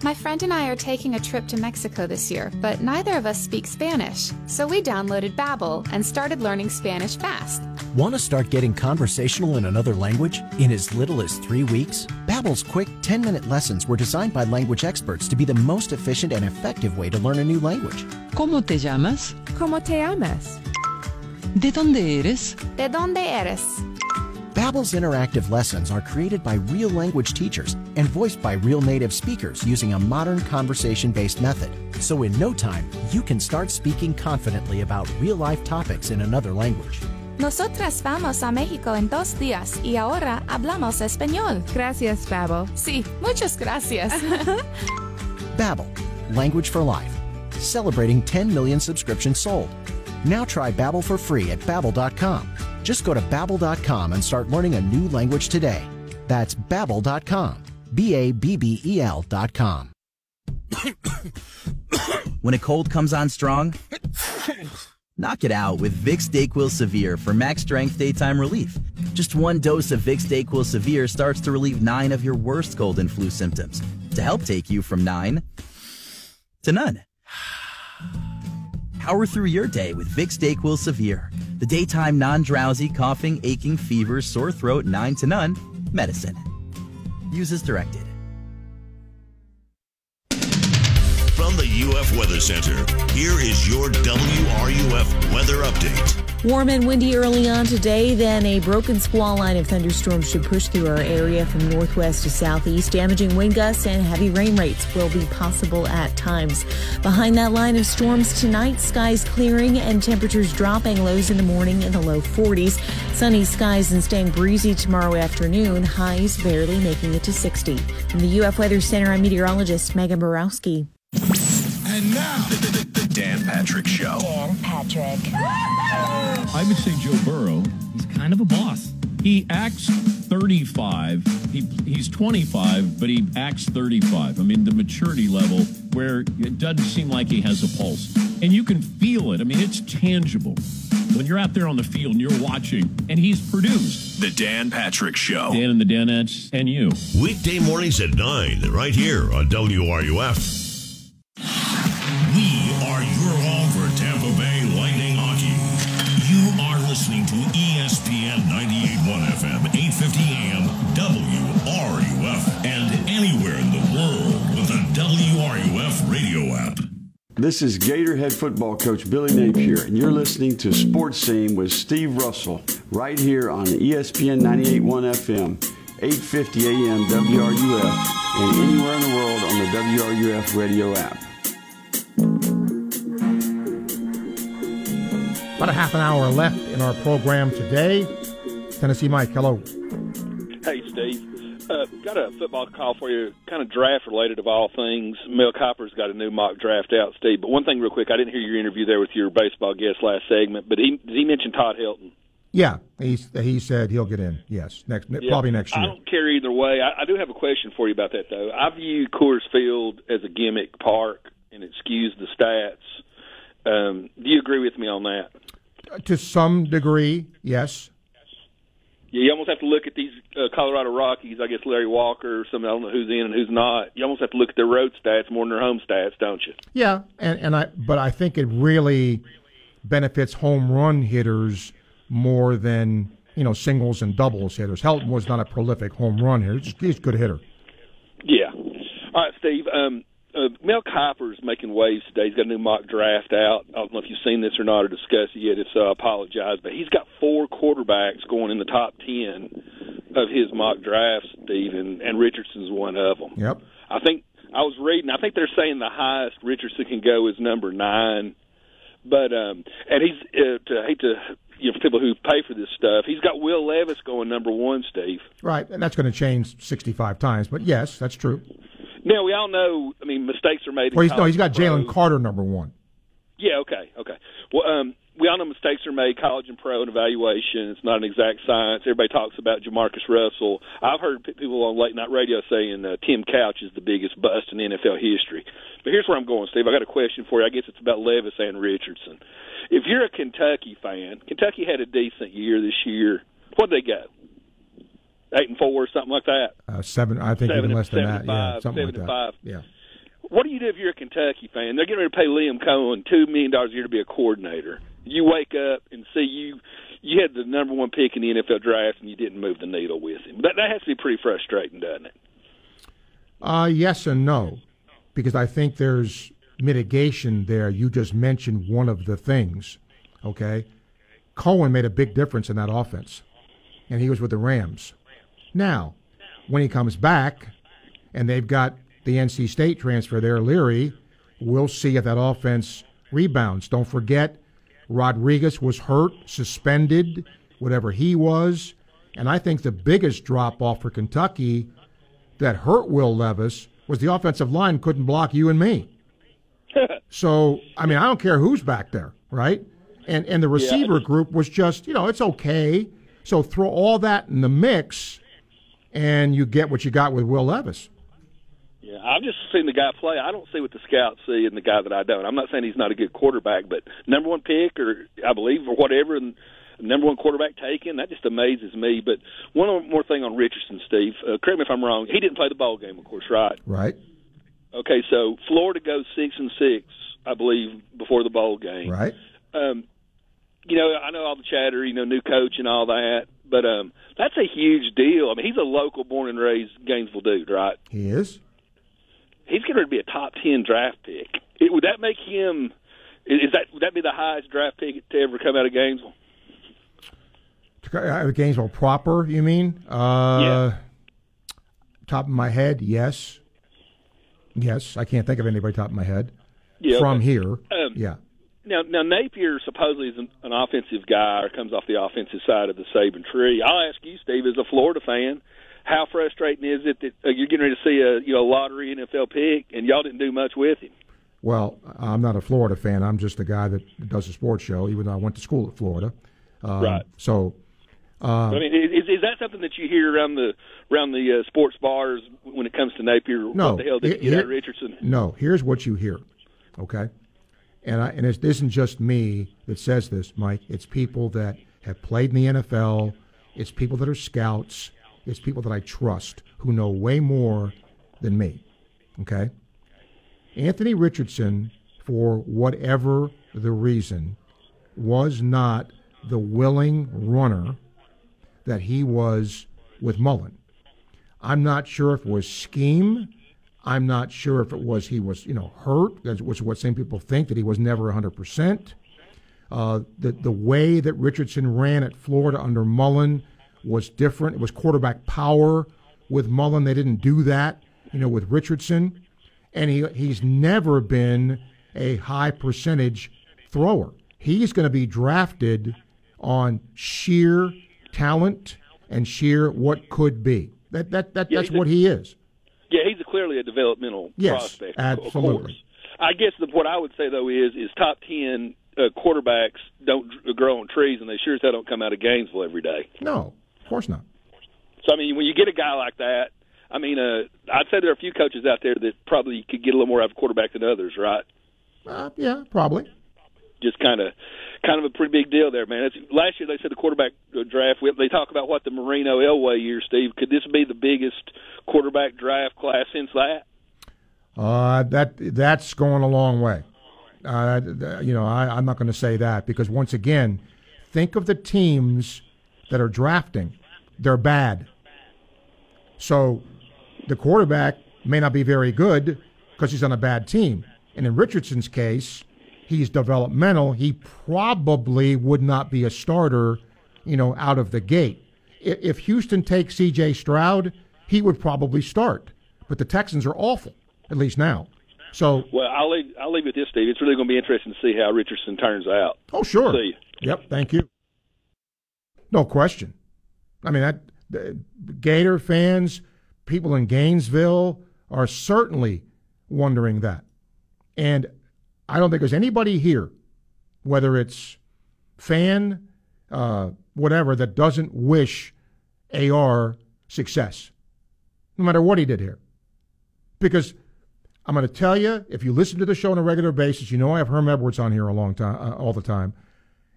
My friend and I are taking a trip to Mexico this year, but neither of us speak Spanish. So we downloaded Babbel and started learning Spanish fast. Want to start getting conversational in another language in as little as 3 weeks? Babbel's quick 10-minute lessons were designed by language experts to be the most efficient and effective way to learn a new language. ¿Cómo te llamas? ¿Cómo te llamas? ¿De dónde eres? ¿De dónde eres? Babbel's interactive lessons are created by real language teachers and voiced by real native speakers using a modern conversation-based method. So in no time, you can start speaking confidently about real-life topics in another language. Nosotras vamos a México en dos días y ahora hablamos español. Gracias, Babbel. Sí, muchas gracias. Babbel, language for life. Celebrating 10 million subscriptions sold. Now try Babbel for free at babbel.com. Just go to babbel.com and start learning a new language today. That's babbel.com. B A B B E L.com. when a cold comes on strong, knock it out with Vicks Dayquil Severe for max strength daytime relief. Just one dose of Vicks Dayquil Severe starts to relieve nine of your worst cold and flu symptoms to help take you from nine to none. Power through your day with Vicks Dayquil Severe, the daytime non-drowsy, coughing, aching, fever, sore throat, nine to none medicine. Use as directed. From the UF Weather Center, here is your WRUF weather update. Warm and windy early on today, then a broken squall line of thunderstorms should push through our area from northwest to southeast. Damaging wind gusts and heavy rain rates will be possible at times. Behind that line of storms tonight, skies clearing and temperatures dropping, lows in the morning in the low 40s. Sunny skies and staying breezy tomorrow afternoon, highs barely making it to 60. From the UF Weather Center, I'm meteorologist Megan Borowski. And now, Patrick Show. Dan Patrick. I would say Joe Burrow, he's kind of a boss. He acts 35. He, he's 25, but he acts 35. I mean, the maturity level where it doesn't seem like he has a pulse. And you can feel it. I mean, it's tangible. When you're out there on the field and you're watching, and he's produced. The Dan Patrick Show. Dan and the Danettes and you. Weekday mornings at 9, right here on WRUF. This is Gatorhead football coach Billy Napier, and you're listening to Sports Scene with Steve Russell right here on ESPN 98.1 FM, 850 AM WRUF, and anywhere in the world on the WRUF radio app. About a half an hour left in our program today. Tennessee Mike, hello. Hey, Steve. Uh, got a football call for you, kind of draft related of all things. Mel Kiper's got a new mock draft out, Steve. But one thing, real quick, I didn't hear your interview there with your baseball guest last segment, but he did he mention Todd Helton? Yeah, he's, he said he'll get in. Yes, next Yeah. probably next year. I don't care either way. I, I do have a question for you about that, though. I view Coors Field as a gimmick park, and it skews the stats. Um, do you agree with me on that? To some degree, yes. Yeah, you almost have to look at these uh, Colorado Rockies. I guess Larry Walker, or some I don't know who's in and who's not. You almost have to look at their road stats more than their home stats, don't you? Yeah, and and I but I think it really benefits home run hitters more than you know singles and doubles hitters. Helton was not a prolific home run hitter; he's, he's a good hitter. Yeah. All right, Steve. Um, uh, Mel Kiper's making waves today. He's got a new mock draft out. I don't know if you've seen this or not or discussed it yet. If so, I apologize. But he's got four quarterbacks going in the top ten of his mock draft, Steve, and, and Richardson's one of them. Yep. I think I was reading. I think they're saying the highest Richardson can go is number nine. But um, and he's uh, to hate to you know for people who pay for this stuff. He's got Will Levis going number one, Steve. Right, and that's going to change sixty-five times. But yes, that's true. Now we all know. I mean, mistakes are made. Well, he's, no, he's got. Jalen Carter number one. Yeah, okay, okay. Well, um, we all know mistakes are made, college and pro, and evaluation. It's not an exact science. Everybody talks about Jamarcus Russell. I've heard people on late night radio saying uh, Tim Couch is the biggest bust in NFL history. But here's where I'm going, Steve. I got a question for you. I guess it's about Levis and Richardson. If you're a Kentucky fan, Kentucky had a decent year this year. What'd they go? Eight and four, something like that. Uh, seven, I think Seven even less than that. Yeah, something like and that. five. Yeah. What do you do if you're a Kentucky fan? They're getting ready to pay Liam Coen two million dollars a year to be a coordinator. You wake up and see you you had the number one pick in the NFL draft and you didn't move the needle with him. That that has to be pretty frustrating, doesn't it? Uh, yes and no, because I think there's mitigation there. You just mentioned one of the things. Okay, Cohen made a big difference in that offense, and he was with the Rams. Now, when he comes back, and they've got the NC State transfer there, Leary, we'll see if that offense rebounds. Don't forget, Rodriguez was hurt, suspended, whatever he was, and I think the biggest drop off for Kentucky that hurt Will Levis was the offensive line couldn't block you and me. so I mean, I don't care who's back there, right? And and the receiver group was just you know it's okay. So throw all that in the mix, and you get what you got with Will Levis. Yeah, I've just seen the guy play. I don't see what the scouts see in the guy that I don't. I'm not saying he's not a good quarterback, but number one pick, or I believe, or whatever, and number one quarterback taken. That just amazes me. But one more thing on Richardson, Steve. Uh, correct me if I'm wrong. He didn't play the ball game, of course, right? Right. Okay, so Florida goes six and six, I believe, before the bowl game. Right. Um, you know, I know all the chatter, you know, new coach and all that, but um, that's a huge deal. I mean, he's a local, born and raised Gainesville dude, right? He is. He's going to be a top ten draft pick. It, would that make him? Is that would that be the highest draft pick to ever come out of Gainesville? Gainesville proper, you mean? Uh, Top of my head, yes. Yes, I can't think of anybody top of my head. Yeah, From okay. here, Um, yeah. Now, now Napier supposedly is an, an offensive guy or comes off the offensive side of the Saban tree. I'll ask you, Steve, as a Florida fan, how frustrating is it that uh, you're getting ready to see a you know lottery NFL pick and y'all didn't do much with him? Well, I'm not a Florida fan. I'm just a guy that does a sports show, even though I went to school at Florida. Um, Right. So, uh, I mean, is, is that something that you hear around the around the uh, sports bars when it comes to Napier? no. what the hell did he- you get out here- of Richardson? No, here's what you hear, okay? And I, and it isn't just me that says this, Mike. It's people that have played in the NFL. It's people that are scouts. It's people that I trust who know way more than me. Okay? Anthony Richardson, for whatever the reason, was not the willing runner that he was with Mullen. I'm not sure if it was scheme. I'm not sure if it was he was you know hurt, which is what some people think that he was never 100 percent. Uh, the the way that Richardson ran at Florida under Mullen was different. It was quarterback power with Mullen. They didn't do that, you know, with Richardson, and he he's never been a high percentage thrower. He's going to be drafted on sheer talent and sheer what could be. That that, that Yeah, that's a- what he is. Yeah, he's a, clearly a developmental Yes, prospect. of- Of absolutely. course. I guess the, what I would say though is is top ten uh, quarterbacks don't dr- grow on trees, and they sure as hell don't come out of Gainesville every day. No, of course not. So I mean, when you get a guy like that, I mean, uh, I'd say there are a few coaches out there that probably could get a little more out of a quarterback than others, right? Uh, yeah, probably. Just kind of, kind of a pretty big deal there, man. It's, last year they said the quarterback draft. we- They talk about what the Marino Elway year, Steve. Could this be the biggest quarterback draft class since that? Uh, that that's going a long way. Uh, you know, I, I'm not going to say that because once again, think of the teams that are drafting; they're bad. So, the quarterback may not be very good because he's on a bad team. And in Richardson's case, he's developmental. He probably would not be a starter, you know, out of the gate. If Houston takes C.J. Stroud, he would probably start. But the Texans are awful, at least now. So, Well, I'll leave. I'll leave it this, Steve. It's really going to be interesting to see how Richardson turns out. oh sure, See you. yep, thank you. No question. I mean, that the Gator fans, people in Gainesville are certainly wondering that. And I don't think there's anybody here, whether it's fan, uh, whatever, that doesn't wish AR success, no matter what he did here. Because I'm going to tell you, if you listen to the show on a regular basis, you know I have Herm Edwards on here a long time, uh, all the time,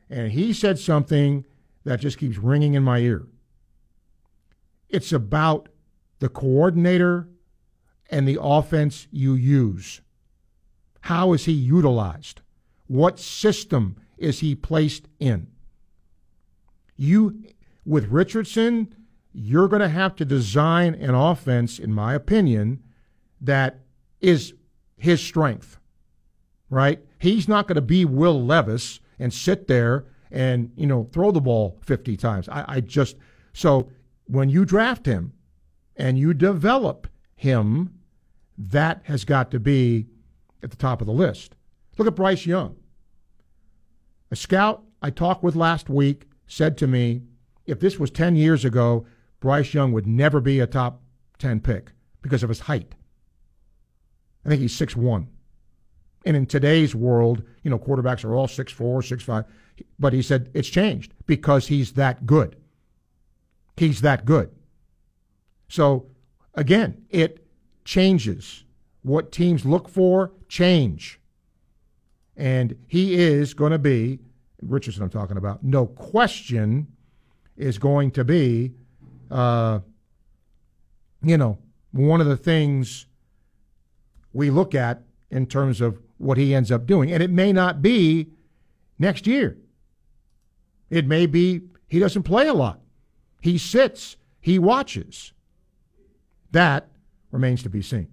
and he said something that just keeps ringing in my ear. It's about the coordinator and the offense you use. How is he utilized? What system is he placed in? You, with Richardson, you're going to have to design an offense, in my opinion, that is his strength, right? He's not going to be Will Levis and sit there and, you know, throw the ball 50 times. I, I just, so when you draft him and you develop him, that has got to be at the top of the list. Look at Bryce Young. A scout I talked with last week said to me, if this was 10 years ago, Bryce Young would never be a top 10 pick because of his height. I think he's 6'1. And in today's world, you know, quarterbacks are all 6'4, 6'5. But he said it's changed because he's that good. He's that good. So, again, it changes. What teams look for change. And he is going to be, Richardson I'm talking about, no question, is going to be, uh, you know, one of the things we look at in terms of what he ends up doing. And it may not be next year. It may be he doesn't play a lot. He sits, he watches. That remains to be seen.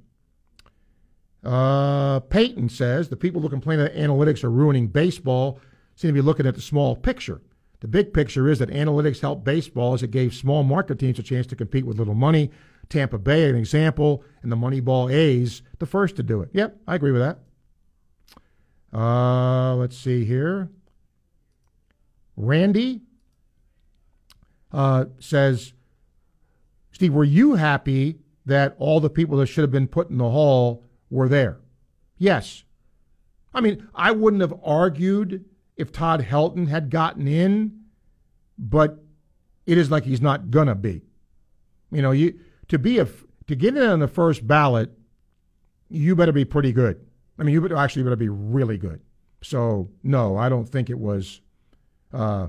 Uh, Peyton says the people who complain that analytics are ruining baseball seem to be looking at the small picture. The big picture is that analytics helped baseball as it gave small market teams a chance to compete with little money. Tampa Bay, an example, and the Moneyball A's, the first to do it. Yep, I agree with that. Uh, let's see here. Randy uh, says, Steve, were you happy that all the people that should have been put in the hall were there? Yes. I mean, I wouldn't have argued if Todd Helton had gotten in, but it is like he's not gonna be. You know, you to be a to get in on the first ballot, you better be pretty good. I mean, you better actually better be really good. So no, I don't think it was, uh,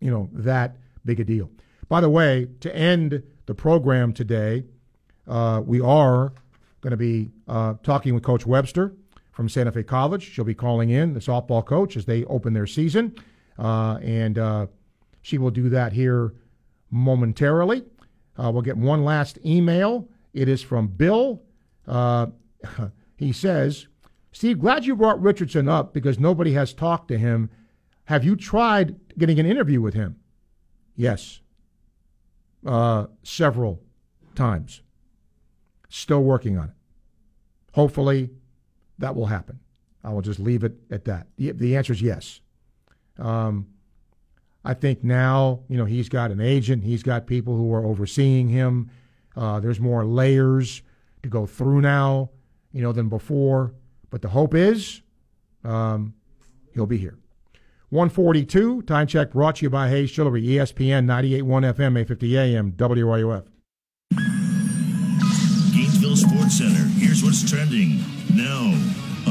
you know, that big a deal. By the way, to end the program today, uh, we are going to be uh, talking with Coach Webster from Santa Fe College. She'll be calling in the softball coach as they open their season, uh, and uh, she will do that here momentarily. Uh, we'll get one last email. It is from Bill. Uh, he says, Steve, glad you brought Richardson up because nobody has talked to him. Have you tried getting an interview with him? Yes. Uh, several times. Still working on it. Hopefully, that will happen. I will just leave it at that. The, the answer is yes. Um, I think now, you know, he's got an agent, he's got people who are overseeing him. Uh, there's more layers to go through now, you know, than before. But the hope is um, he'll be here. 142, time check brought to you by Hayes Jewelry, ESPN 98.1 FM, 850 AM, WRUF. Gainesville Sports Center. Here's what's trending now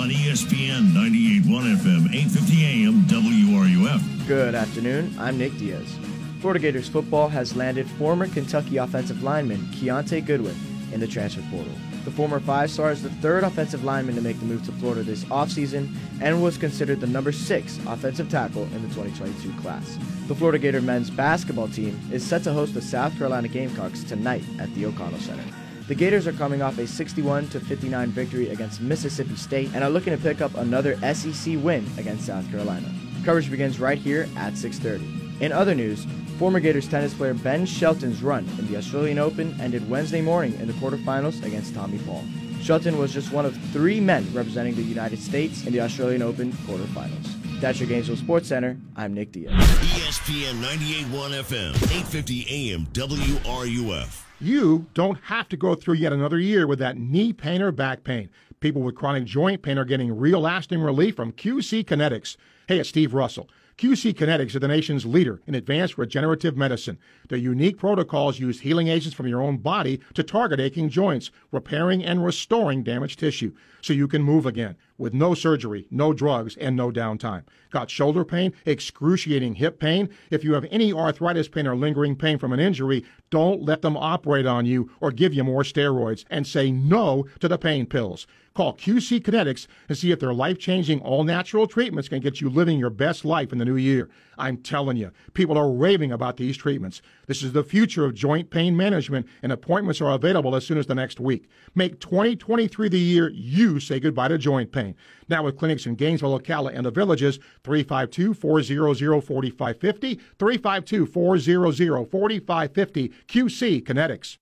on ESPN 98.1 FM, 850 AM, WRUF. Good afternoon. I'm Nick Diaz. Florida Gators football has landed former Kentucky offensive lineman Kiyaunta Goodwin in the transfer portal. The former five star is the third offensive lineman to make the move to Florida this offseason and was considered the number six offensive tackle in the 2022 class. The Florida Gator men's basketball team is set to host the South Carolina Gamecocks tonight at the O'Connell Center. The Gators are coming off a 61 59 victory against Mississippi State and are looking to pick up another SEC win against South Carolina. Coverage begins right here at 6:30. In other news, Former Gators tennis player Ben Shelton's run in the Australian Open ended Wednesday morning in the quarterfinals against Tommy Paul. Shelton was just one of three men representing the United States in the Australian Open quarterfinals. That's your Gainesville Sports Center. I'm Nick Diaz. ESPN 98.1 FM, 850 AM, WRUF. You don't have to go through yet another year with that knee pain or back pain. People with chronic joint pain are getting real lasting relief from QC Kinetics. Hey, it's Steve Russell. QC Kinetics are the nation's leader in advanced regenerative medicine. Their unique protocols use healing agents from your own body to target aching joints, repairing and restoring damaged tissue so you can move again with no surgery, no drugs, and no downtime. Got shoulder pain, excruciating hip pain? If you have any arthritis pain or lingering pain from an injury, don't let them operate on you or give you more steroids and say no to the pain pills. Call QC Kinetics and see if their life changing, all natural treatments can get you living your best life in the new year. I'm telling you, people are raving about these treatments. This is the future of joint pain management, and appointments are available as soon as the next week. Make 2023 the year you say goodbye to joint pain. Now with clinics in Gainesville, Ocala, and the villages, 352-400-4550, 352-400-4550, QC Kinetics.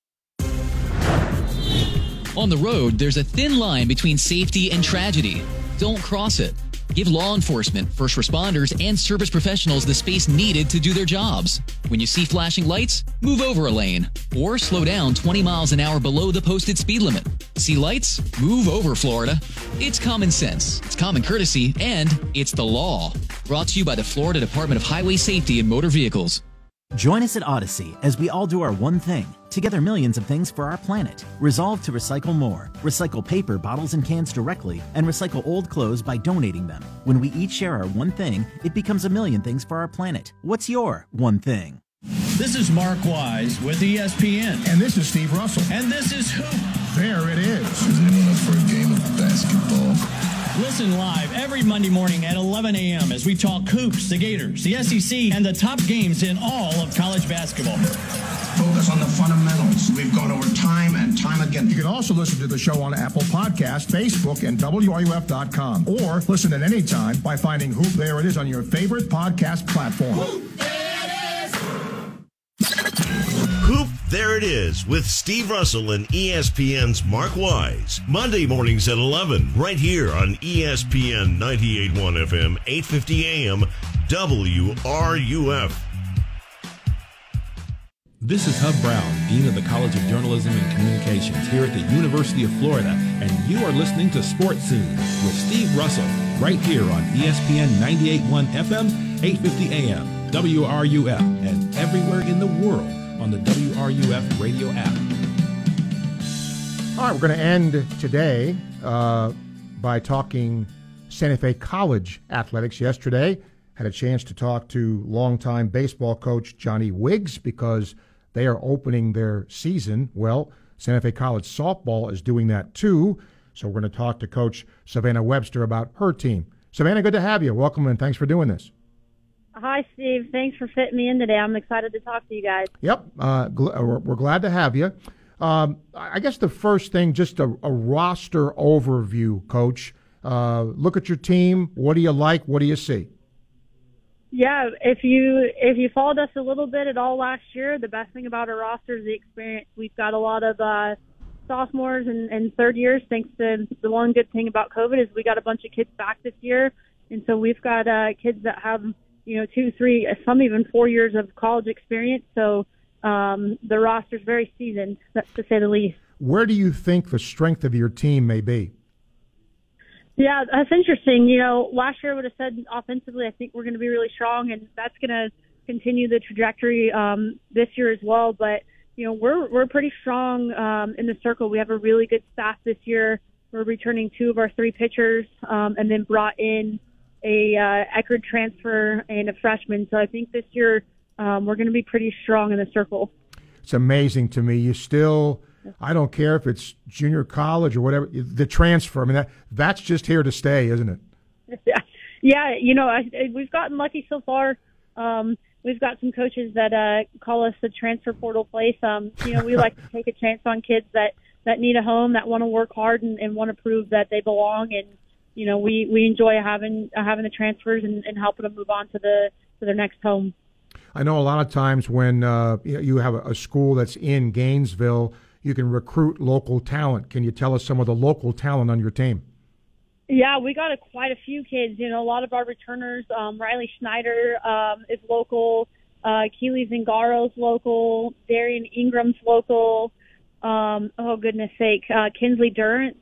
On the road, there's a thin line between safety and tragedy. Don't cross it. Give law enforcement, first responders, and service professionals the space needed to do their jobs. When you see flashing lights, move over a lane or slow down 20 miles an hour below the posted speed limit. See lights? Move over, Florida. It's common sense, it's common courtesy, and it's the law. Brought to you by the Florida Department of Highway Safety and Motor Vehicles. Join us at Odyssey as we all do our one thing, together millions of things for our planet. Resolve to recycle more, recycle paper, bottles, and cans directly, and recycle old clothes by donating them. When we each share our one thing, it becomes a million things for our planet. What's your one thing? This is Mark Wise with ESPN. And this is Steve Russell. And this is Hoop. There it is. Is anyone up for a game of basketball? Listen live every Monday morning at 11 a.m. as we talk hoops, the Gators, the SEC, and the top games in all of college basketball. Focus on the fundamentals. We've gone over time and time again. You can also listen to the show on Apple Podcast, Facebook, and WRUF.com, or listen at any time by finding Hoop There It Is on your favorite podcast platform. Hoop There It Is with Steve Russell and ESPN's Mark Wise. Monday mornings at 11, right here on ESPN 98.1 FM, 850 AM, WRUF. This is Hub Brown, Dean of the College of Journalism and Communications here at the University of Florida, and you are listening to Sports Scene with Steve Russell, right here on ESPN 98.1 FM, 850 AM, WRUF, and everywhere in the world on the WRUF radio app. All right, we're going to end today uh, by talking Santa Fe College athletics. Yesterday, had a chance to talk to longtime baseball coach Johnny Wiggs because they are opening their season. Well, Santa Fe College softball is doing that too. So we're going to talk to Coach Savannah Webster about her team. Savannah, good to have you. Welcome and thanks for doing this. Hi, Steve. Thanks for fitting me in today. I'm excited to talk to you guys. Yep, uh, gl- uh, we're, we're glad to have you. Um, I guess the first thing, just a, a roster overview, Coach. Uh, look at your team. What do you like? What do you see? Yeah, if you if you followed us a little bit at all last year, the best thing about our roster is the experience. We've got a lot of uh, sophomores and, and third years. Thanks to the one good thing about COVID is we got a bunch of kids back this year, and so we've got uh, kids that have you know two, three, some even four years of college experience. So um, the roster's very seasoned, that's to say the least. Where do you think the strength of your team may be? Yeah, that's interesting. You know, last year I would have said offensively, I think we're going to be really strong, and that's going to continue the trajectory um, this year as well. But you know, we're we're pretty strong um, in the circle. We have a really good staff this year. We're returning two of our three pitchers, um, and then brought in a uh, Eckerd transfer and a freshman. So I think this year um, we're going to be pretty strong in the circle. It's amazing to me. You still, I don't care if it's junior college or whatever, the transfer. I mean, that that's just here to stay, isn't it? Yeah, yeah. You know, I, we've gotten lucky so far. Um, we've got some coaches that uh, call us the transfer portal place. Um, you know, we like to take a chance on kids that that need a home, that want to work hard and, and want to prove that they belong. And you know, we we enjoy having having the transfers and, and helping them move on to the to their next home. I know a lot of times when uh, you have a school that's in Gainesville, you can recruit local talent. Can you tell us some of the local talent on your team? Yeah, we got a, quite a few kids. You know, a lot of our returners. Um, Riley Schneider um, is local. Uh, Keely Zingaro's local. Darian Ingram's local. Um, oh goodness sake, uh, Kinsley Durrance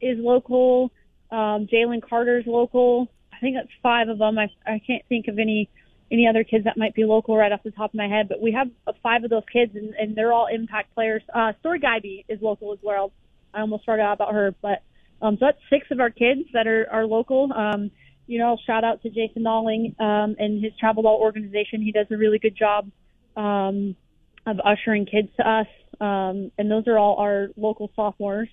is local. Um, Jalen Carter's local. I think that's five of them. I I can't think of any any other kids that might be local right off the top of my head, but we have five of those kids, and, and they're all impact players. Uh, Story Guyby is local as well. I almost forgot about her, but um, so that's six of our kids that are, are local. Um, you know, shout out to Jason Nalling um, and his travel ball organization. He does a really good job um, of ushering kids to us, um, and those are all our local sophomores.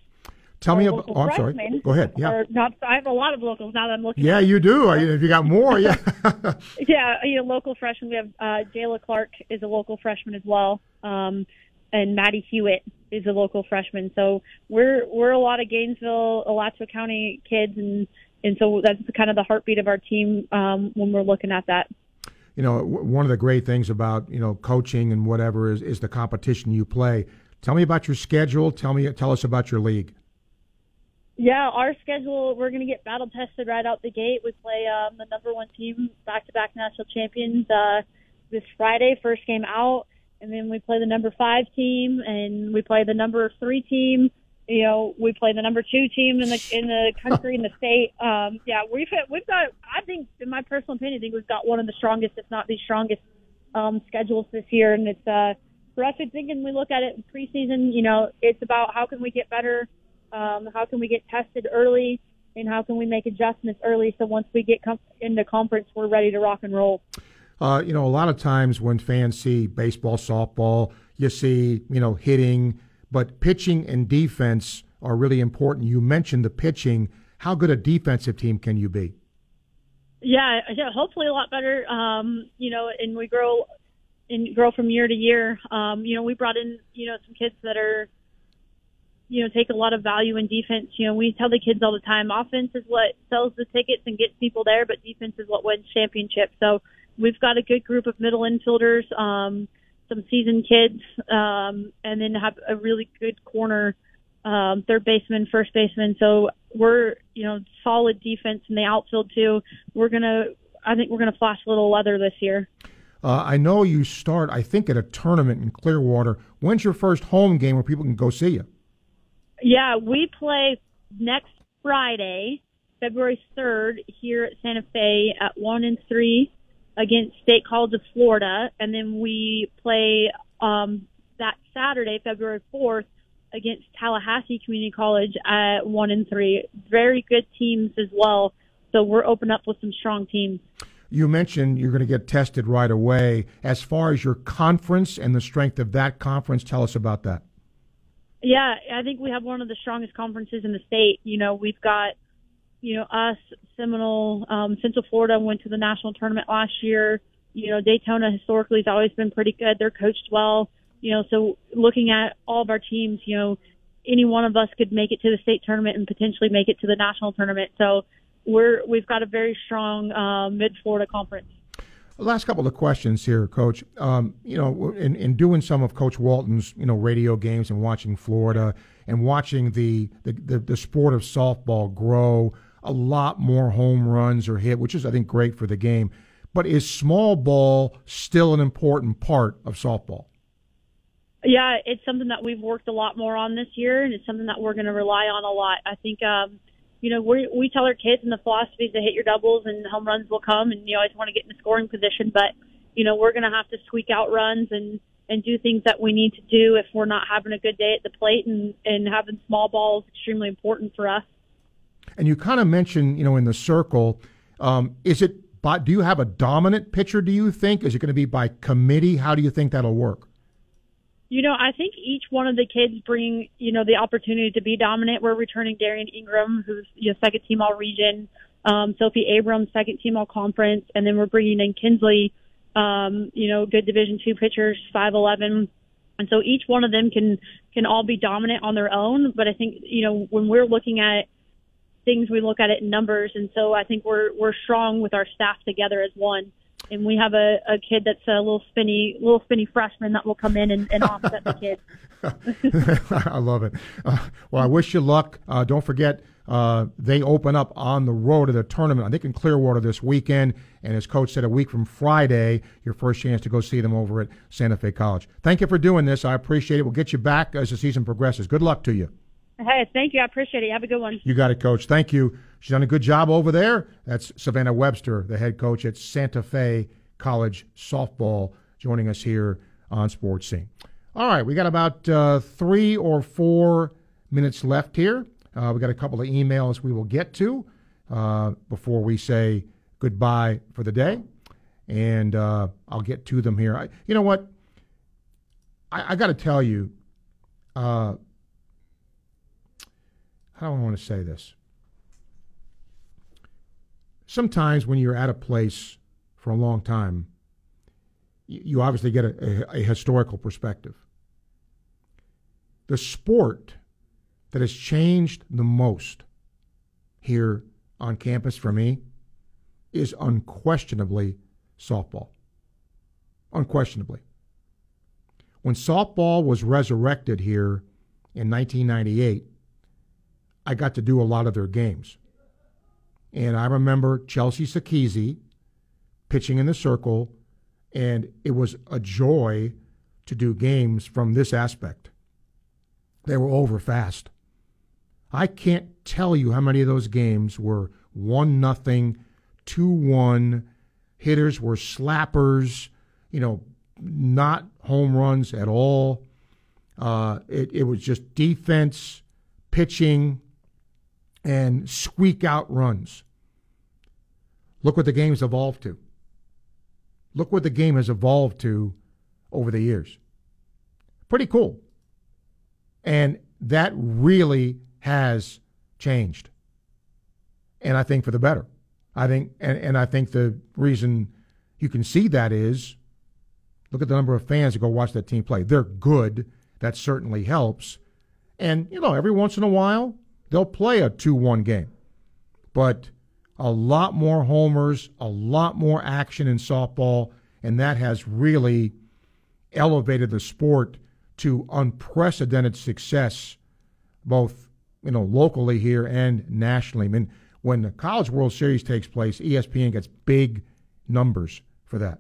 Tell me about. Oh, I'm sorry. Go ahead. Yeah. Not, I have a lot of locals now that I'm looking. Yeah, you do. If you got more, yeah. yeah, you know, local freshmen. We have uh, Jayla Clark is a local freshman as well, um, and Maddie Hewitt is a local freshman. So we're we're a lot of Gainesville, Alachua County kids, and and so that's kind of the heartbeat of our team um, when we're looking at that. You know, one of the great things about you know coaching and whatever is is the competition you play. Tell me about your schedule. Tell me, tell us about your league. Yeah, our schedule, we're going to get battle tested right out the gate. We play um, the number one team, back to back national champions, uh, this Friday, first game out. And then we play the number five team, and we play the number three team. You know, we play the number two team in the in the country in the state. Um, yeah, we've we've got. I think, in my personal opinion, I think we've got one of the strongest, if not the strongest, um, schedules this year. And it's uh, for us. I think, when we look at it in preseason, you know, it's about how can we get better um, how can we get tested early? And how can we make adjustments early so once we get com- into conference, we're ready to rock and roll? Uh, you know, a lot of times when fans see baseball, softball, you see, you know, hitting, but pitching and defense are really important. You mentioned the pitching. How good a defensive team can you be? Yeah, yeah hopefully a lot better. Um, you know, and we grow and grow from year to year. Um, you know, we brought in, you know, some kids that are you know, take a lot of value in defense. You know, we tell the kids all the time, offense is what sells the tickets and gets people there, but defense is what wins championships. So we've got a good group of middle infielders, um, some seasoned kids, um, and then have a really good corner, um, third baseman, first baseman. So we're, you know, solid defense in the outfield too. We're gonna, I think we're gonna flash a little leather this year. Uh, I know you start, I think, at a tournament in Clearwater. When's your first home game where people can go see you? Yeah, we play next Friday, February 3rd, here at Santa Fe at 1 and 3 against State College of Florida. And then we play um, that Saturday, February 4th, against Tallahassee Community College at 1 and 3. Very good teams as well. So we're open up with some strong teams. You mentioned you're going to get tested right away. As far as your conference and the strength of that conference, tell us about that. Yeah, I think we have one of the strongest conferences in the state. You know, we've got you know, us, Seminole, um, Central Florida went to the national tournament last year. You know, Daytona historically has always been pretty good. They're coached well. You know, so looking at all of our teams, you know, any one of us could make it to the state tournament and potentially make it to the national tournament. So we're we've got a very strong uh, mid Florida conference. Last couple of questions here, Coach. Um, you know, in, in doing some of Coach Walton's, you know, radio games and watching Florida and watching the, the, the, the sport of softball grow, a lot more home runs are hit, which is, I think, great for the game. But is small ball still an important part of softball? Yeah, it's something that we've worked a lot more on this year, and it's something that we're going to rely on a lot. I think um, you know, we we tell our kids and the philosophy is to hit your doubles and home runs will come, and you always want to get in the scoring position. But you know, we're going to have to squeak out runs and and do things that we need to do if we're not having a good day at the plate, and and having small balls extremely important for us. And you kind of mentioned, you know, in the circle, um, is it? By, do you have a dominant pitcher? Do you think is it going to be by committee? How do you think that'll work? You know, I think each one of the kids bring, you know, the opportunity to be dominant. We're returning Darian Ingram, who's, you know, second team all region, um, Sophie Abrams, second team all conference, and then we're bringing in Kinsley, um, you know, good division two pitchers, 5'11. And so each one of them can, can all be dominant on their own. But I think, you know, when we're looking at things, we look at it in numbers. And so I think we're, we're strong with our staff together as one and we have a, a kid that's a little spinny, little spinny freshman that will come in and, and offset the kid. I love it. Uh, well, I wish you luck. Uh, don't forget, uh, they open up on the road to the tournament, I think in Clearwater this weekend. And as coach said, a week from Friday, your first chance to go see them over at Santa Fe College. Thank you for doing this. I appreciate it. We'll get you back as the season progresses. Good luck to you. Hey, thank you. I appreciate it. Have a good one. You got it, coach. Thank you. She's done a good job over there. That's Savannah Webster, the head coach at Santa Fe College Softball, joining us here on Sports Scene. All right, we got about uh, three or four minutes left here. Uh, we got a couple of emails we will get to uh, before we say goodbye for the day, and uh, I'll get to them here. I, you know what? I, I got to tell you, uh, how do I want to say this? Sometimes when you're at a place for a long time, you obviously get a, a, a historical perspective. The sport that has changed the most here on campus for me is unquestionably softball. Unquestionably. When softball was resurrected here in 1998, I got to do a lot of their games. And I remember Chelsea Sakizzie pitching in the circle, and it was a joy to do games from this aspect. They were over fast. I can't tell you how many of those games were one nothing, two one. Hitters were slappers, you know, not home runs at all. Uh, it, it was just defense, pitching, and squeak out runs. Look what the game's evolved to. Look what the game has evolved to over the years. Pretty cool. And that really has changed. And I think for the better. I think and, and I think the reason you can see that is look at the number of fans that go watch that team play. They're good. That certainly helps. And, you know, every once in a while, they'll play a 2 1 game. But a lot more homers, a lot more action in softball, and that has really elevated the sport to unprecedented success, both you know locally here and nationally. I mean, when the College World Series takes place, ESPN gets big numbers for that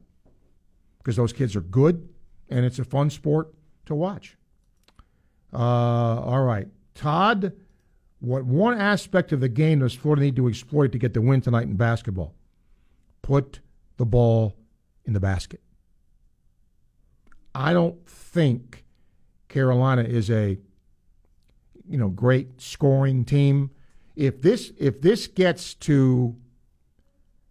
because those kids are good and it's a fun sport to watch. Uh, all right, Todd what one aspect of the game does Florida need to exploit to get the win tonight in basketball? Put the ball in the basket. I don't think Carolina is a you know great scoring team. If this if this gets to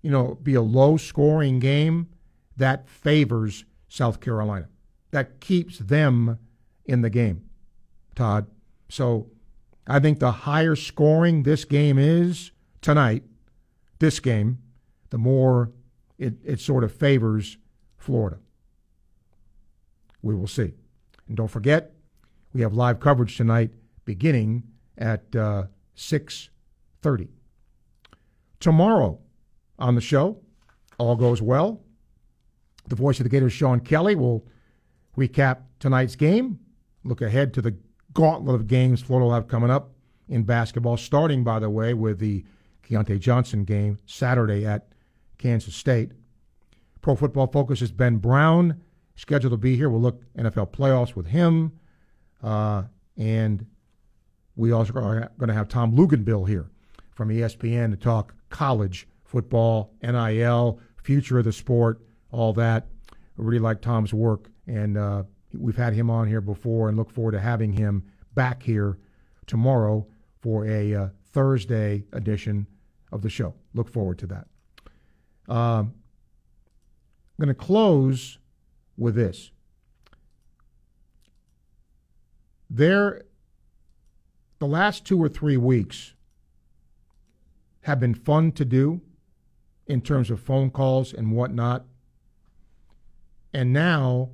you know be a low scoring game, that favors South Carolina. That keeps them in the game. Todd. So I think the higher scoring this game is, tonight, this game, the more it, it sort of favors Florida. We will see. And don't forget, we have live coverage tonight beginning at uh, 6.30. Tomorrow on the show, all goes well. The voice of the Gators, Sean Kelly, will recap tonight's game, look ahead to the gauntlet of games Florida will have coming up in basketball, starting, by the way, with the Keyontae Johnson game Saturday at Kansas State. Pro Football Focus is Ben Brown, scheduled to be here. We'll look NFL playoffs with him. Uh, and we also are going to have Tom Luginbill here from ESPN to talk college football, NIL, future of the sport, all that. I really like Tom's work, and uh, we've had him on here before and look forward to having him back here tomorrow for a uh, Thursday edition of the show. Look forward to that. Um, I'm going to close with this. There, the last two or three weeks have been fun to do in terms of phone calls and whatnot. And now,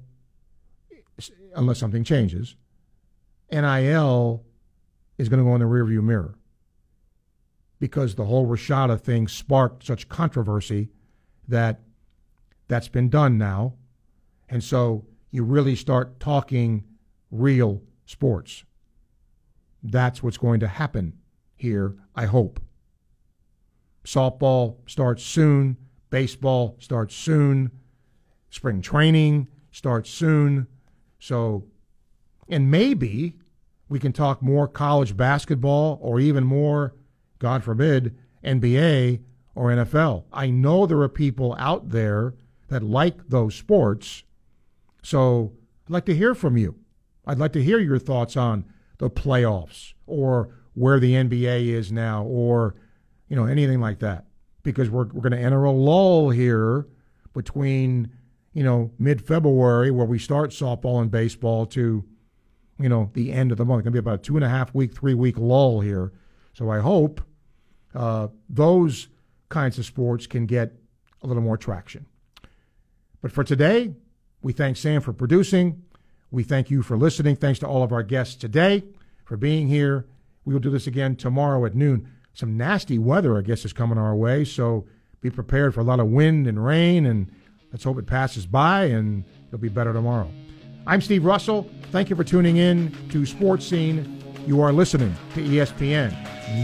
unless something changes, NIL is going to go in the rearview mirror because the whole Rashada thing sparked such controversy that that's been done now. And so you really start talking real sports. That's what's going to happen here, I hope. Softball starts soon, baseball starts soon, spring training starts soon. So, and maybe we can talk more college basketball or even more, God forbid, NBA or NFL. I know there are people out there that like those sports. So I'd like to hear from you. I'd like to hear your thoughts on the playoffs or where the NBA is now or you know anything like that because we're we're going to enter a lull here between you know mid-February where we start softball and baseball to you know the end of the month. Going to be about a two and a half week, three week lull here. So I hope uh, those kinds of sports can get a little more traction. But for today, we thank Sam for producing. We thank you for listening. Thanks to all of our guests today for being here. We will do this again tomorrow at noon. Some nasty weather, I guess, is coming our way, so be prepared for a lot of wind and rain, and let's hope it passes by and it'll be better tomorrow. I'm Steve Russell. Thank you for tuning in to Sports Scene. You are listening to ESPN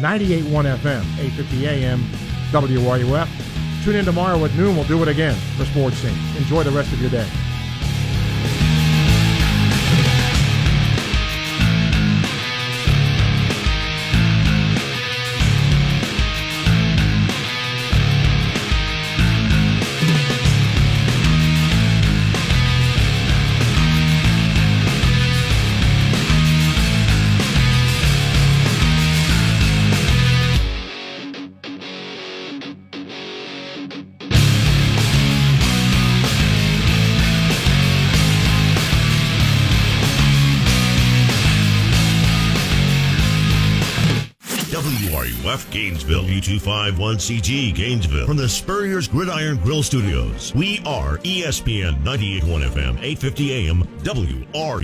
98.1 FM, 8:50 AM, WRUF. Tune in tomorrow at noon. We'll do it again for Sports Scene. Enjoy the rest of your day. Gainesville, U251CG Gainesville, from the Spurrier's Gridiron Grill Studios. We are ESPN 98.1 FM, 850 AM, WRUF.